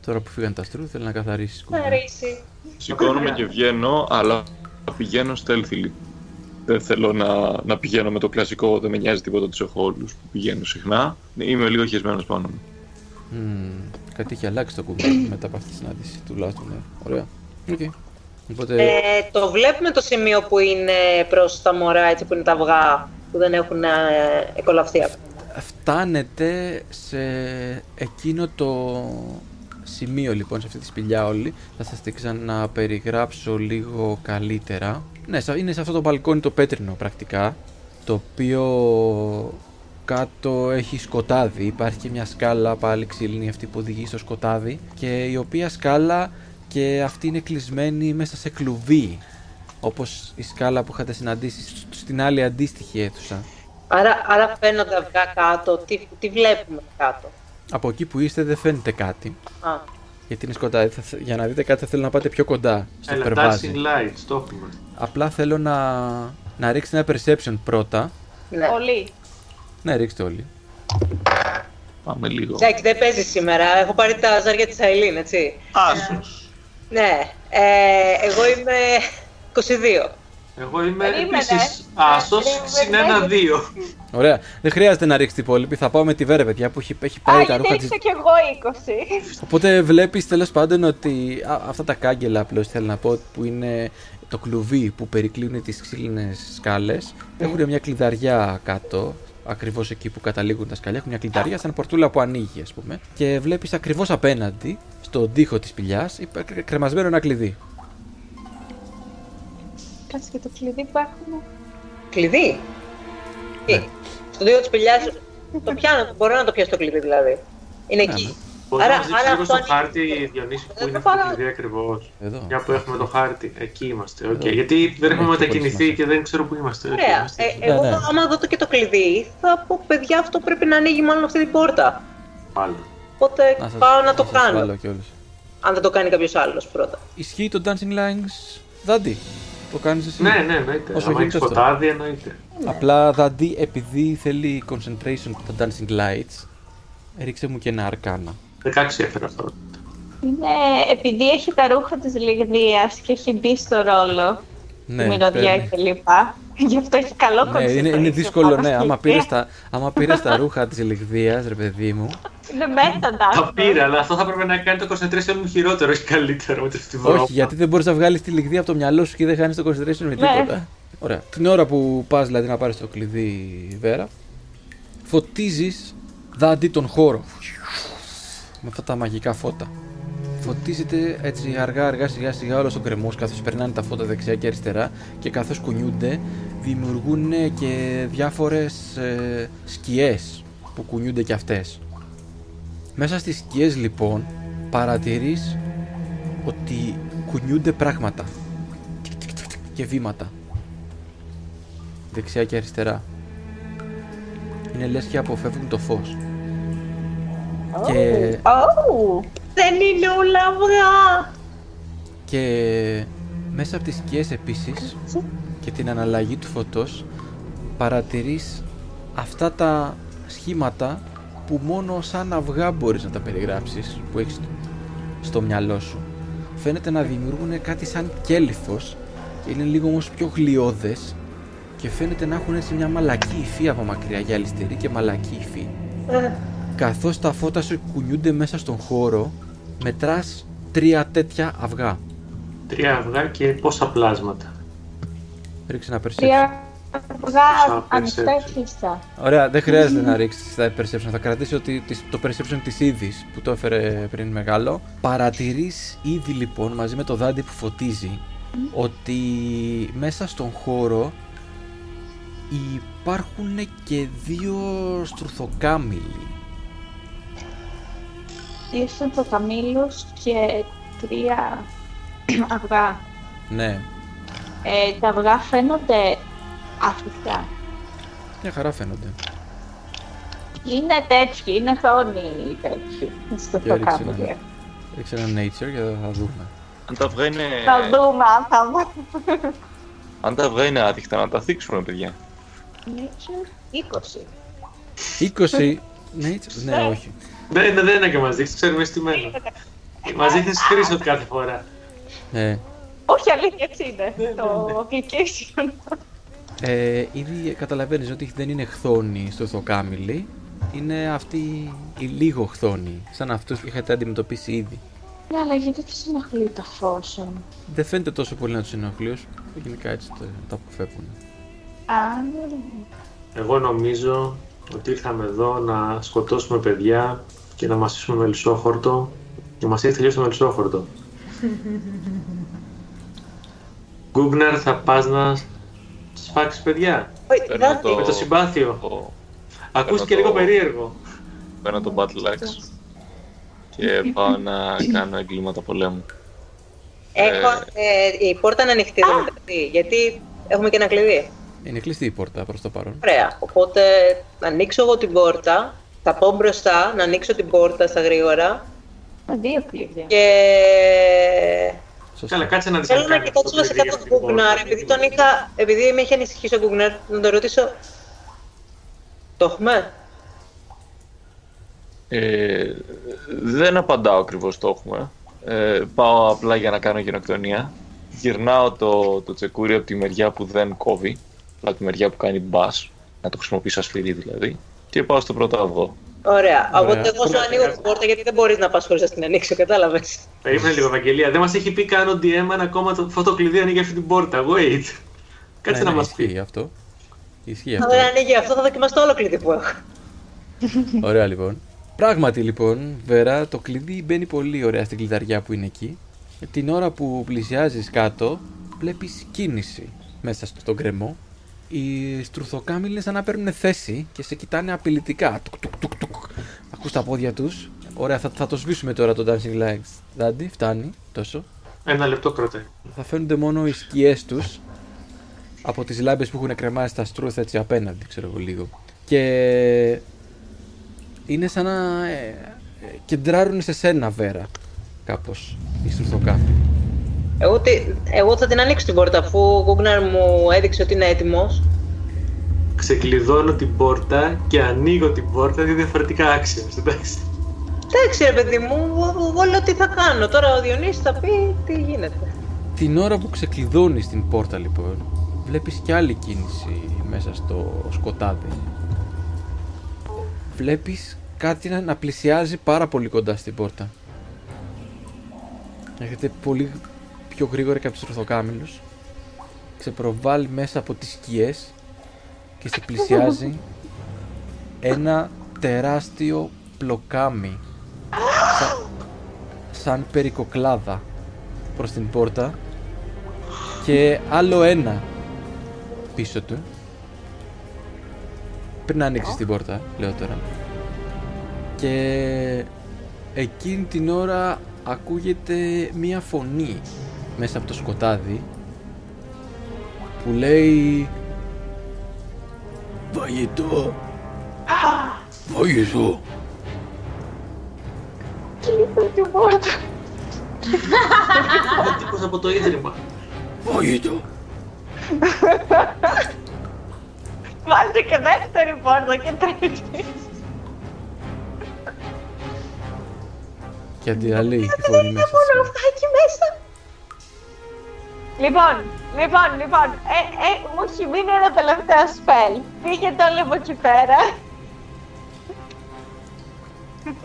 A: Τώρα που φύγαν τα στουρθ, θέλει να καθαρίσεις.
D: θα ρίξει.
E: Σηκώνομαι και βγαίνω, αλλά πηγαίνω stealthily. Δεν θέλω να, να πηγαίνω με το κλασικό, δεν με νοιάζει τίποτα τους έχω όλους που πηγαίνω συχνά. Είμαι λίγο χεσμένος πάνω μου.
A: Μμμ, κάτι έχει αλλάξει το κουμπί μετά από αυτή τη συνάντηση τουλάχιστον. Ναι. Ωραία. Οκ. Οπότε.
D: Ε, το βλέπουμε το σημείο που είναι προς τα μωρά, έτσι που είναι τα αυγά, που δεν έχουν ε, εκκολαφθεί ακόμα.
A: φτάνετε σε εκείνο το σημείο λοιπόν, σε αυτή τη σπηλιά όλη. Θα σας την ξαναπεριγράψω λίγο καλύτερα. Ναι, σα- είναι σε αυτό το μπαλκόνι το πέτρινο πρακτικά, το οποίο κάτω έχει σκοτάδι. Υπάρχει και μια σκάλα πάλι ξύλινη αυτή που οδηγεί στο σκοτάδι και η οποία σκάλα και αυτή είναι κλεισμένη μέσα σε κλουβί. Όπως η σκάλα που είχατε συναντήσει στην άλλη αντίστοιχη αίθουσα.
D: Άρα, άρα φαίνονται αυγά κάτω, τι, τι βλέπουμε κάτω;
A: Από εκεί που είστε δεν φαίνεται κάτι.
D: Α,
A: Γιατί είναι σκοτάδι. Θα θε- για να δείτε κάτι θα θέλω να πάτε πιο κοντά στο
B: Έλα,
A: περβάζι.
B: dancing lights, το έχουμε.
A: Απλά θέλω να, να ρίξετε ένα perception πρώτα.
D: ναι.
J: Πολύ.
A: Ναι, ρίξτε όλοι.
E: Πάμε λίγο.
D: Εντάξει, δεν παίζεις σήμερα. Έχω πάρει τα ζάρια της Αιλίν, έτσι.
E: Άσος.
D: Ναι. Ε, εγώ είμαι 22.
B: Εγώ είμαι
J: Περίμενε.
B: επίσης άσος, συν ένα-δύο.
A: Ωραία. Δεν χρειάζεται να ρίξετε οι υπόλοιποι. Θα πάω με τη Βέρα, παιδιά, που έχει, έχει πάει
J: Α,
A: τα
J: γιατί
A: ρούχα της.
J: έριξα κι εγώ 20.
A: Οπότε βλέπεις τέλος πάντων ότι α, αυτά τα κάγκελα απλώς θέλω να πω που είναι το κλουβί που περικλίνουν τις ξύλινες σκάλες έχουν μια κλειδαριά κάτω. Ακριβώς εκεί που καταλήγουν τα σκαλιά έχουν μια κλειδαριά σαν πορτούλα που ανοίγει, ας πούμε. Και βλέπεις ακριβώς απέναντι, στον τοίχο της σπηλιάς, κρεμασμένο ένα κλειδί.
J: Κάτσε και το κλειδί που έχουμε.
D: Κλειδί; Τι.
A: Ναι.
D: Στο δύο της σπηλιάς το πιάνω, μπορώ να το πιάσω το κλειδί δηλαδή. Είναι
A: Ναι,
D: εκεί.
A: Ναι.
B: Μπορεί
D: Άρα-
B: να μας δείξει
D: άρα
B: λίγο στο
D: αυτό
B: χάρτη, Διονύση, που
D: Δεν
B: είναι
D: το
B: αυτό το
D: πάω.
B: κλειδί ακριβώς.
A: Εδώ.
B: Μια που έχουμε το χάρτη. Εκεί είμαστε. Οκ.
A: Εδώ.
B: Γιατί δεν έχουμε
A: Έχει πολύ
B: μετακινηθεί
A: σημασία.
B: και δεν ξέρω πού είμαστε. Οκ,
D: Ωραία.
B: είμαστε εκεί.
D: Ε, εγώ
A: Ναι, ναι.
D: άμα δω το και το κλειδί, θα πω παιδιά αυτό πρέπει να ανοίγει μάλλον αυτή την πόρτα.
B: Μάλλον.
D: Οπότε
A: Να σας-
D: πάω να το
A: σας βάλω
D: κάνω.
A: κιόλας.
D: Αν δεν το κάνει κάποιος άλλος πρώτα.
A: Ισχύει το Dancing Lines Δάντη. Το κάνεις εσύ;
B: Ναι, ναι, εννοείται.
A: Όσο
B: Αν έχεις
A: γίνεται αυτό.
B: σκοτάδι, εννοείται.
A: Απλά Δάντη, επειδή θέλει concentration το Dancing Lights, ρίξε μου και ένα αρκάνα.
B: 16 έφερα αυτό.
J: Είναι επειδή έχει τα ρούχα της λιγδίας και έχει μπει στο ρόλο,
A: Ναι,
J: τη μυρωδιά
A: παίρνει.
J: κλπ. Γι' αυτό έχει καλό
A: Ναι,
J: κονσεπτ.
A: είναι, είναι δύσκολο, ναι. Άμα πήρες τα, άμα πήρες τα ρούχα της Λιγδίας, ρε παιδί μου.
J: Είναι μέταντα.
B: Τα πήρα, αλλά αυτό θα πρέπει να κάνει το concentration μου χειρότερο, όχι καλύτερο με το φτιβρό.
A: Όχι, γιατί δεν μπορείς να βγάλεις τη Λιγδία από το μυαλό σου και δεν χάνεις το concentration με
J: Ναι.
A: τίποτα. Ωραία. Την ώρα που πας δηλαδή να πάρεις το κλειδί Βέρα, φωτίζεις δάντη τον χώρο. Με αυτά τα μαγικά φώτα. Φωτίζεται έτσι αργά αργά σιγά σιγά όλος ο κρεμό καθώς περνάνε τα φώτα δεξιά και αριστερά και καθώς κουνιούνται δημιουργούν και διάφορες ε, σκιές που κουνιούνται και αυτές. Μέσα στις σκιές λοιπόν παρατηρείς ότι κουνιούνται πράγματα και βήματα δεξιά και αριστερά. Είναι λες και αποφεύγουν το φως. Και,
J: Ω, δεν είναι όλα αυγά.
A: και μέσα από τις σκιές επίσης και την αναλλαγή του φωτός παρατηρείς αυτά τα σχήματα που μόνο σαν αυγά μπορείς να τα περιγράψεις που έχεις στο μυαλό σου. Φαίνεται να δημιουργούν κάτι σαν κέλυφος και είναι λίγο όμως πιο γλιώδες και φαίνεται να έχουν έτσι μια μαλακή υφή από μακριά για αριστερή και μαλακή υφή. Καθώς τα φώτα σου κουνιούνται μέσα στον χώρο μετράς τρία τέτοια αυγά.
B: Τρία αυγά και πόσα πλάσματα.
A: Ρίξε ένα perception.
J: Τρία αυγά
B: Σαν
J: ανοιχτά
B: perception.
J: κλειστά.
A: Ωραία, δεν χρειάζεται να ρίξεις τα perception. Θα κρατήσω ότι τις- το perception της είδης που το έφερε πριν μεγάλο. Παρατηρείς ήδη λοιπόν μαζί με το δάντη που φωτίζει ότι μέσα στον χώρο υπάρχουν και δύο στρουθοκάμιλοι.
J: Δύο σεντροκαμήλους και τρία αυγά.
A: Ναι,
J: Ε, τα αυγά φαίνονται αφρικά.
A: μια χαρά φαίνονται.
J: Είναι τέτοιοι, είναι θόνοι τέτοιοι. Στο
A: Για ρίξε
J: κάμιλο.
A: ένα, ρίξε ένα nature και θα δούμε.
E: Αν τα αυγά είναι,
J: Θα δούμε αν θα δούμε.
E: αν τα αυγά είναι άδικτα, να τα θίξουμε, παιδιά.
J: Nature 20.
A: 20 nature, ναι όχι.
B: Δεν είναι, δεν είναι και μα δείχνει, ξέρουμε στημένο. Μα δείχνει screenshot κάθε φορά.
A: Ε,
J: Όχι αλήθεια, έτσι είναι.
B: Ναι,
J: Το application.
A: Ε, ήδη καταλαβαίνεις ότι δεν είναι χθόνοι στο θοκάμιλι, είναι αυτοί οι λίγο χθόνοι, σαν αυτούς που είχατε αντιμετωπίσει ήδη.
J: Ναι, αλλά γιατί τους ενοχλεί το φως όμως.
A: Δεν φαίνεται τόσο πολύ να τους ενοχλεί όσο γενικά έτσι το, τα αποφεύγουν.
J: Α, ναι.
B: Εγώ νομίζω ότι ήρθαμε εδώ να σκοτώσουμε παιδιά και να μασίσουμε μελισσόχορτο και μας έχει τελειώσει το μελισσόχορτο. Γκούμπνερ, θα πας να σφάξεις παιδιά
D: Όχι,
E: Παίρνω
D: δάτη.
E: το-
B: με το συμπάθειο.
E: Το,
B: Ακούστηκε
E: Παίρνω
B: λίγο
E: το-
B: περίεργο.
E: παίρνω το Battle Axe και πάω να κάνω εγκλήματα πολέμου.
D: Έχω, ε, η πόρτα είναι ανοιχτή εδώ μεταξύ, γιατί έχουμε και ένα κλειδί.
A: Είναι κλειστή η πόρτα προς το παρόν.
D: Ωραία. Οπότε να ανοίξω εγώ την πόρτα, θα πω μπροστά, να ανοίξω την πόρτα στα γρήγορα
J: Με δύο κλειδιά.
D: και
A: Σωστά.
B: Καλά, κάτσε να δεις
D: θέλω
B: αν
D: να
B: κάνεις αυτό
D: κοιτάξω
B: το
D: βασικά
B: παιδί
D: τον
B: για την πόρτα.
D: Γκούγκναρ, επειδή τον είχα, επειδή με είχε ανησυχήσει ο Γκούγκναρ, να τον ρωτήσω. Το έχουμε;
E: Ε, δεν απαντάω ακριβώς το έχουμε. Ε, πάω απλά για να κάνω γενοκτονία. Γυρνάω το, το τσεκούρι από τη μεριά που δεν κόβει, από τη μεριά που κάνει μπας, να το χρησιμοποιήσω ασφυρί δηλαδή, και πάω στο πρώτο αυγό.
D: Ωραία.
A: Ωραία.
D: Οπότε εγώ σου ανοίγω την πόρτα γιατί δεν μπορείς να πας χωρίς να την ανοίξω, κατάλαβες.
B: Περίμενε λίγο, Ευαγγελία. Δεν μας έχει πει καν ο DM αν ακόμα το φωτοκλειδί ανοίγει αυτή την πόρτα. Wait. Κάτσε
A: Ναι,
B: να
A: ναι,
B: μας πει.
A: Ισχύει αυτό. Ισχύει
D: Αν
A: αυτό.
D: δεν ανοίγει αυτό, θα δοκιμάσω όλο κλειδί που έχω.
A: Ωραία λοιπόν. Πράγματι λοιπόν, Βέρα, το κλειδί μπαίνει πολύ ωραία στην κλειδαριά που είναι εκεί. Την ώρα που πλησιάζεις κάτω, βλέπεις κίνηση μέσα στον κρεμό. Οι στρουθοκάμιλοι σαν να παίρνουν θέση και σε κοιτάνε απειλητικά. Τουκ, τουκ, τουκ, τουκ. Ακούς τα πόδια τους. Ωραία, θα, θα το σβήσουμε τώρα το Dancing Legs. Δάντι, φτάνει τόσο.
B: Ένα λεπτό κρατάει.
A: Θα φαίνονται μόνο οι σκιές τους από τις λάμπες που έχουν κρεμάσει τα στρούθα έτσι απέναντι, ξέρω εγώ λίγο. Και είναι σαν να ε, ε, κεντράρουν σε σένα, Βέρα, κάπως, οι στρουθοκάμοι.
D: Εγώ, τι, εγώ θα την ανοίξω την πόρτα αφού ο Γκούγκναρ μου έδειξε ότι είναι έτοιμος.
B: Ξεκλειδώνω την πόρτα και ανοίγω την πόρτα δύο διαφορετικά actions. Εντάξει.
D: Εντάξει, ρε παιδί μου, εγώ- εγώ λέω τι θα κάνω. Τώρα ο Διονύσης θα πει τι γίνεται.
A: Την ώρα που ξεκλειδώνεις την πόρτα λοιπόν, βλέπεις και άλλη κίνηση μέσα στο σκοτάδι. Βλέπεις κάτι να, να πλησιάζει πάρα πολύ κοντά στην πόρτα. Έρχεται πολύ πιο γρήγορα και από τους ορθοκάμιλους. Ξεπροβάλλει μέσα από τις σκιές και σε πλησιάζει ένα τεράστιο πλοκάμι σαν, σαν περικοκλάδα προς την πόρτα και άλλο ένα πίσω του. Πριν ανοίξει την πόρτα λέω τώρα. Και εκείνη την ώρα ακούγεται μία φωνή μέσα από το σκοτάδι που λέει Φαγητό Φαγητό
J: Κλείστε την πόρτα.
B: Ο τύπος από το ίδρυμα.
A: Φαγητό
J: Βάζει και δεύτερη πόρτα και τρίτη.
A: Και αντιραλεί τη φωνή μέσα
J: Μόνο
A: σου.
J: αυτά εκεί μέσα. Λοιπόν, λοιπόν, λοιπόν, ε, ε, μου έχει μείνει ένα τελευταίο σπέλ. Πήγαινε όλοι από εκεί πέρα.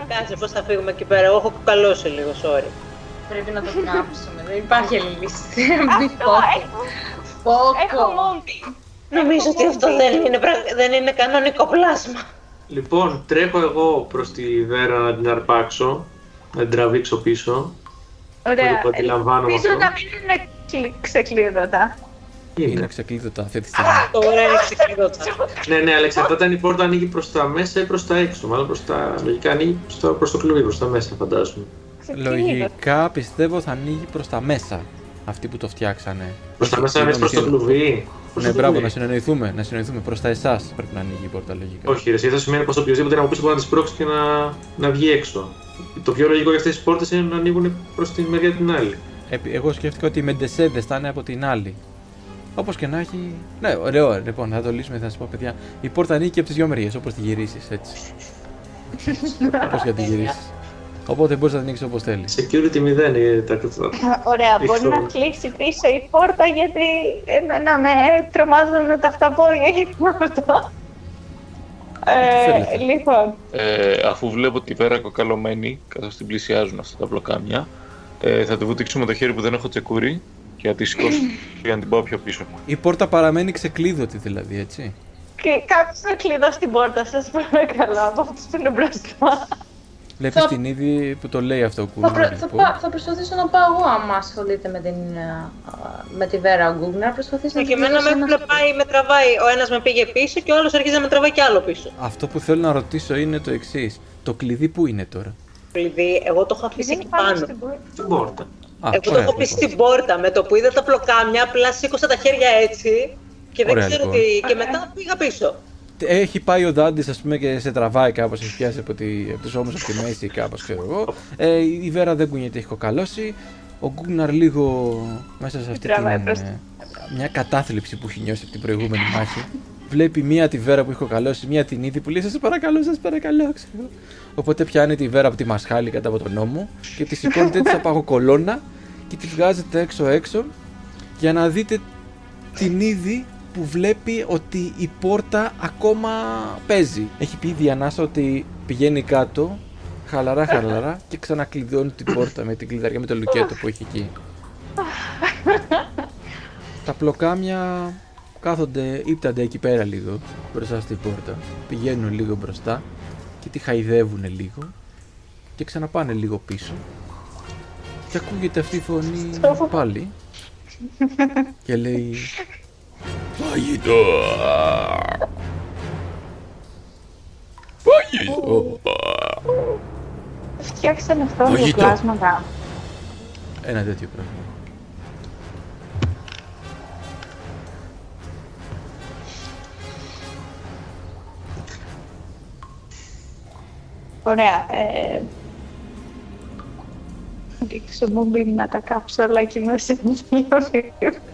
D: Κάτσε, πώς θα φύγουμε εκεί πέρα; Εγώ έχω κουκαλώσει λίγο, sorry.
C: Πρέπει να το κάψουμε. Δεν υπάρχει άλλη λύση. Μη
J: Αυτό,
C: φόκο.
J: έχω, έχω
C: Φόκο.
J: μόντι.
D: Νομίζω ότι αυτό δεν είναι, πραγ- δεν είναι κανονικό πλάσμα.
B: Λοιπόν, τρέχω εγώ προς τη Βέρα να την αρπάξω, να την τραβήξω πίσω.
J: Ωραία.
B: Που το αντιλαμβάνομαι
J: Ελπίζω
B: αυτό.
J: να μην είναι κλει- ξεκλείδωτα.
A: Είναι
B: Είναι.
A: ξεκλείδωτα αυτή τη στιγμή.
D: Τώρα είναι ξεκλειδώτα.
B: Ναι, ναι, αλλά εξαρτάται αν η πόρτα ανοίγει προς τα μέσα ή προς τα έξω. Μάλλον προς τα... Λογικά ανοίγει προς, τα... προς το κλουβί, προς τα μέσα φαντάζομαι.
J: Ξεκλείδωτα.
A: Λογικά πιστεύω θα ανοίγει προς τα μέσα αυτοί που το φτιάξανε.
B: Προς τα
A: Όχι,
B: μέσα είναι προς το
A: συγγνώμη,
B: κλουβί. Προς
A: Ναι,
B: το
A: μπράβο,
B: κλουβί.
A: να συνεννοηθούμε. Να συνεννοηθούμε. Προς τα εσάς πρέπει να ανοίγει η πόρτα λογικά.
B: Όχι, ρε, εσύ θα σημαίνει πως οποιοδήποτε είναι από πίσω μπορεί να τις πρόξει και να, να βγει έξω. Το πιο λογικό για αυτές τις πόρτες είναι να ανοίγουν προς την μεριά την άλλη.
A: Επι- Εγώ σκέφτηκα ότι οι μεντεσέδε θα είναι από την άλλη. Όπως και να έχει. Ναι, ωραίο. Λοιπόν, θα το λύσουμε. Θα σας πω, παιδιά. Η πόρτα ανοίγει και από τις δύο μεριές, όπως τη γυρίσεις. Έτσι. όπως και να τη γυρίσεις. Οπότε μπορείς να την ανοίξεις όπως θέλεις.
B: Security 0 είναι τα
J: Ωραία, μπορεί
B: Ρίχνω.
J: να κλείσει πίσω η πόρτα γιατί εμένα με τρομάζουν τα αυταπόδια εκεί αυτό. Ε,
A: θέλετε;
J: λοιπόν,
E: Ε, αφού βλέπω τη βέρα κοκαλωμένη, καθώς την πλησιάζουν αυτά τα μπλοκάμια, ε, θα του βουτήξω με το χέρι που δεν έχω τσεκούρι και θα τη σηκώσω για να την πάω πιο πίσω.
A: Η πόρτα παραμένει ξεκλείδωτη δηλαδή, έτσι.
J: και κάποιος να κλειδώσει την πόρτα σας παρακαλώ από αυτούς που είναι μπροστά.
A: Βλέπεις
C: Θα-
A: την είδη που το λέει αυτό ο
C: Θα,
A: κούλι.
C: προ- θα, πά- θα προσπαθήσω να πάω εγώ άμα ασχολείται με, την, α, α, με τη Βέρα ο Γκούγ, να προσπαθήσω να
D: Και
C: την
D: εμένα
C: δώσω
D: με
C: ένα-
D: έχουν πάει, με τραβάει. Ο ένας με πήγε πίσω και ο άλλος αρχίζει να με τραβάει κι άλλο πίσω.
A: Αυτό που θέλω να ρωτήσω είναι το εξής. Το κλειδί που είναι τώρα;
D: Κλειδί, εγώ το έχω αφήσει
J: Δεν
D: εκεί
J: πάνω
D: πάνω.
J: στην πόρτα.
B: Την πόρτα.
A: Α,
D: Εγώ το
A: ωραία,
D: έχω
A: λοιπόν.
D: αφήσει στην πόρτα. Με το που είδα τα πλοκάμια, απλά σήκωσα τα χέρια έτσι και δεν
A: Ωραία,
D: ξέρω
A: λοιπόν.
D: τι. Και μετά πήγα πίσω.
A: Έχει πάει ο Δάντη, ας πούμε, και σε τραβάει κάπως. Έχει πιάσει από, τη, από τους ώμους από τη μέση, κάπως ξέρω εγώ. Ε, η Βέρα δεν κουνιέται, έχει κοκαλώσει. Ο Γκούγναρ λίγο μέσα σε αυτή
J: τραβάει
A: την.
J: προς
A: ε, μια κατάθλιψη που έχει νιώσει από την προηγούμενη μάχη. Βλέπει μία τη Βέρα που έχει κοκαλώσει, μία την είδη που λέει Σας παρακαλώ, σας παρακαλώ, ξέρω. Οπότε πιάνει τη Βέρα από τη μασχάλη κατά από τον νόμο και τη σηκώνεται έτσι από κολόνα και τη βγάζετε έξω-έξω για να δείτε την είδη που βλέπει ότι η πόρτα ακόμα παίζει. Έχει πει η Διανάσα ότι πηγαίνει κάτω, χαλαρά χαλαρά και ξανακλειδώνει την πόρτα με την κλειδαριά με το λουκέτο που έχει εκεί. Τα πλοκάμια κάθονται, ύπτανται εκεί πέρα λίγο μπροστά στην πόρτα. Πηγαίνουν λίγο μπροστά και τη χαϊδεύουν λίγο και ξαναπάνε λίγο πίσω. Και ακούγεται αυτή η φωνή πάλι και λέει Φαγητό! Φαγητό!
J: Φτιάξαν αυτό δύο
A: Φαγητό.
J: πλάσματα.
A: Ένα τέτοιο πράγμα.
J: Ωραία. Ε, ρίξω μου μπει να τα κάψω, αλλά και μέσα λίγο.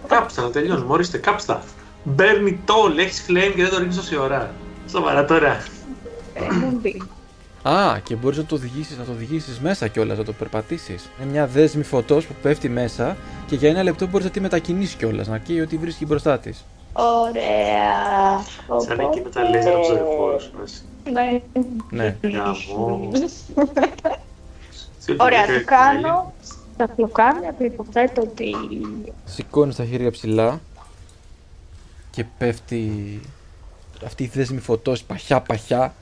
B: Κάψτα να τελειώνουμε, ορίστε, κάψτα. Μπέρνει τόλ, έχεις flame και δεν το ρίχνει τόση ώρα. Σοβαρά τώρα.
J: Ε, μου μπει.
A: Α, και μπορείς να το οδηγήσεις να το οδηγήσεις μέσα κιόλας, να το περπατήσεις. Είναι μια δέσμη φωτός που πέφτει μέσα και για ένα λεπτό μπορείς να τη μετακινήσεις κιόλας, να καίει ό,τι βρίσκει μπροστά της.
J: Ωραία.
B: Σαν εκεί με τα λέζερ από τους δορυφόρους μας.
J: Ναι.
A: Ναι.
B: Γαμό.
J: Ωραία, το κάνω. Τα φλοκάρια που υποθέτω ότι...
A: Σηκώνεις τα χέρια ψηλά και πέφτει αυτή η δέσμη φωτός παχιά παχιά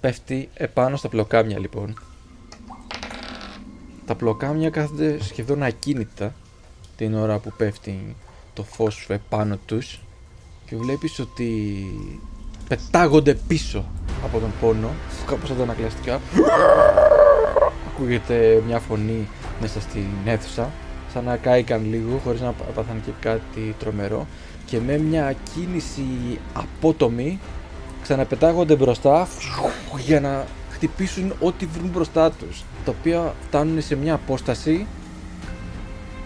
A: πέφτει επάνω στα πλοκάμια λοιπόν. Τα πλοκάμια κάθονται σχεδόν ακίνητα την ώρα που πέφτει το φως σου επάνω τους και βλέπεις ότι πετάγονται πίσω από τον πόνο. Κάπως αντανακλαστικά. Ακούγεται μια φωνή μέσα στην αίθουσα σαν να κάηκαν λίγο χωρίς να πάθαν και κάτι τρομερό. Και με μια κίνηση απότομη ξαναπετάγονται μπροστά για να χτυπήσουν ό,τι βρουν μπροστά τους. Τα οποία φτάνουν σε μια απόσταση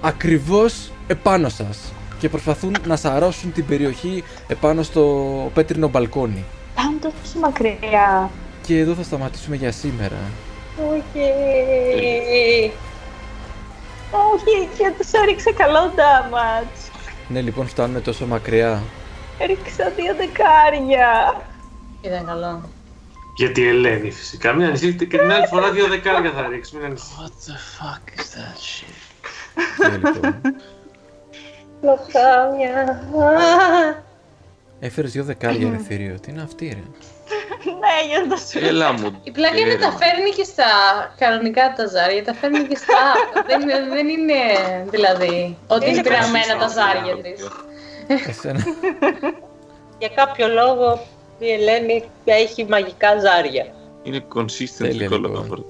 A: ακριβώς επάνω σας και προσπαθούν να σαρώσουν την περιοχή επάνω στο πέτρινο μπαλκόνι.
J: Πάμε τόσο μακριά.
A: Και εδώ θα σταματήσουμε για σήμερα.
D: Όχι.
J: Όχι, και τους έριξε καλό damage.
A: Ναι, λοιπόν, φτάνουμε τόσο μακριά.
J: Έριξα δύο δεκάρια.
C: Ήταν καλό.
B: Γιατί η Ελένη φυσικά. Μην ανησυχείτε και την άλλη φορά δύο δεκάρια θα ρίξει. Μην ανησυχείτε.
I: What the fuck is that shit?
A: Ναι, λοιπόν.
D: Λοχάμια.
A: Έφερες δύο δεκάρια ρε θηρίο. Τι είναι αυτή, ρε;
J: Ναι, για να σου
I: Έλα μου.
C: Η πλάκα είναι τα φέρνει και στα κανονικά τα ζάρια, τα φέρνει και στα. δεν, δεν είναι δηλαδή ότι είναι πειραμένα τα ζάρια της.
A: Εσένα.
D: Για κάποιο λόγο η Ελένη έχει μαγικά ζάρια.
E: Είναι consistent
A: Τέλεια,
E: όλο
A: λοιπόν.
E: αυτό.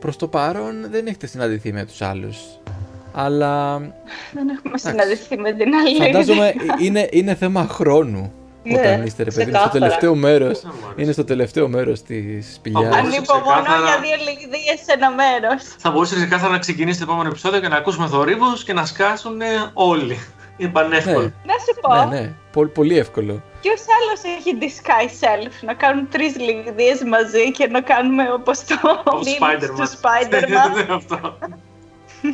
A: Προς το παρόν δεν έχετε συναντηθεί με τους άλλους. Αλλά
J: Δεν έχουμε συναντηθεί με την άλλη.
A: φαντάζομαι είναι, είναι θέμα χρόνου.
D: Ναι,
A: Όταν είστε ρε παιδί μου, στο
D: ξεκάθαρα.
A: τελευταίο μέρος.
B: μου άρεσε.
A: Είναι στο τελευταίο μέρος της σπηλιάς.
B: Αχ,
J: Ανυπομονώ
B: Ξεκάθαρα.
J: για δύο λιγδίες σε ένα μέρος.
B: Θα μπορούσες ξεκάθαρα να ξεκινήσεις το επόμενο επεισόδιο και να ακούσουμε θορύβους και να σκάσουν όλοι. Είναι πανεύκολο.
A: Ναι.
J: Να σου πω,
A: Ναι, ναι. Πολύ, πολύ εύκολο.
J: ποιος άλλος έχει disguise self, να κάνουν τρεις λιγδίες μαζί και να κάνουμε όπως το
B: Όπως
J: meme
B: Spider-Man.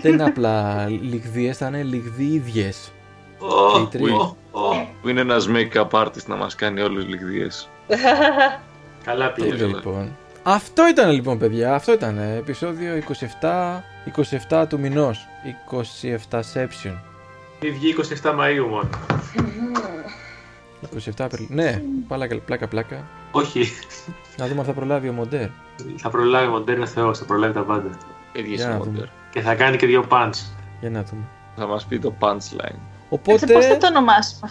A: δεν είναι απλά λιγδίες, θα είναι λιγδίδιες.
B: Ω,
A: οι τρεις.
B: ω, ω.
E: Που είναι ένας make-up artist να μας κάνει όλους λιγδίες.
B: Καλά πήγες.
A: Τέλεια λοιπόν. Αυτό ήταν λοιπόν παιδιά, αυτό ήταν ε, επεισόδιο 27, 27 του μηνός, 27 Seption.
B: Βγει 27 Μαΐου μόνο.
A: 27 Απριλίου. Ναι, πλάκα, πλάκα, πλάκα.
B: Όχι.
A: Να δούμε αν θα προλάβει ο Μοντέρ.
B: Θα προλάβει ο Μοντέρ Θεός, θα προλάβει τα πάντα.
E: Ίδιες
A: Για να
E: είναι
A: δούμε.
E: μοντέρ.
B: Και θα κάνει και δύο punch.
A: Για να δούμε.
E: Θα μας πει το punchline.
J: Έτσι,
A: Οπότε,
J: πώς θα το ονομάσουμε;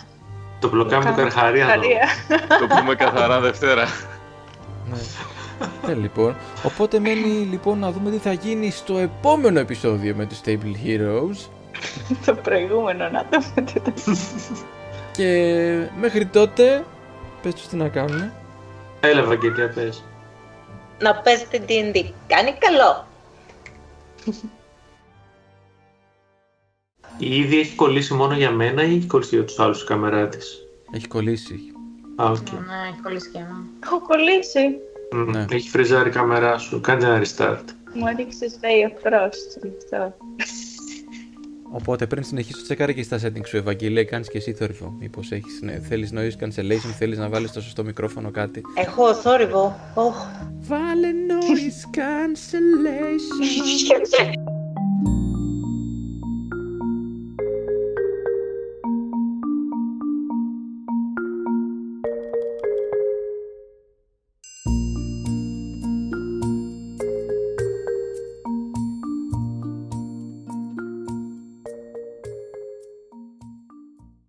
B: Το μπλοκάμε του Καρχαρία θα το
J: Χαρία.
E: το πούμε καθαρά Δευτέρα.
A: ναι. Τέλεια, λοιπόν. Οπότε μένει λοιπόν να δούμε τι θα γίνει στο επόμενο επεισόδιο με τους Stable Heroes.
J: το προηγούμενο να δούμε τι θα
A: Και μέχρι τότε, πες τους τι να κάνουν.
B: Έλα Βαγγελιά πες.
D: Να παίζετε D&D. Κάνει καλό.
B: Η ίδια έχει κολλήσει μόνο για μένα ή έχει κολλήσει για τους άλλους κάμερά της.
A: Έχει κολλήσει.
B: Α, οκ.
C: Ναι, έχει κολλήσει και εμένα.
J: Έχω κολλήσει.
B: Μμ,
A: Ναι.
B: Έχει φριζάρει η κάμερά σου. Κάντε ένα restart.
J: Μου έριξες Ray of Frost. αυτό.
A: Οπότε πριν συνεχίσω τσεκάρε και στα settings σου, Ευαγγελία, κάνεις και εσύ θόρυβο. Μήπως έχεις, ναι, θέλεις noise cancellation, θέλεις να βάλεις το σωστό μικρόφωνο κάτι.
D: Έχω θόρυβο. Οχ.
A: Βάλε noise cancellation.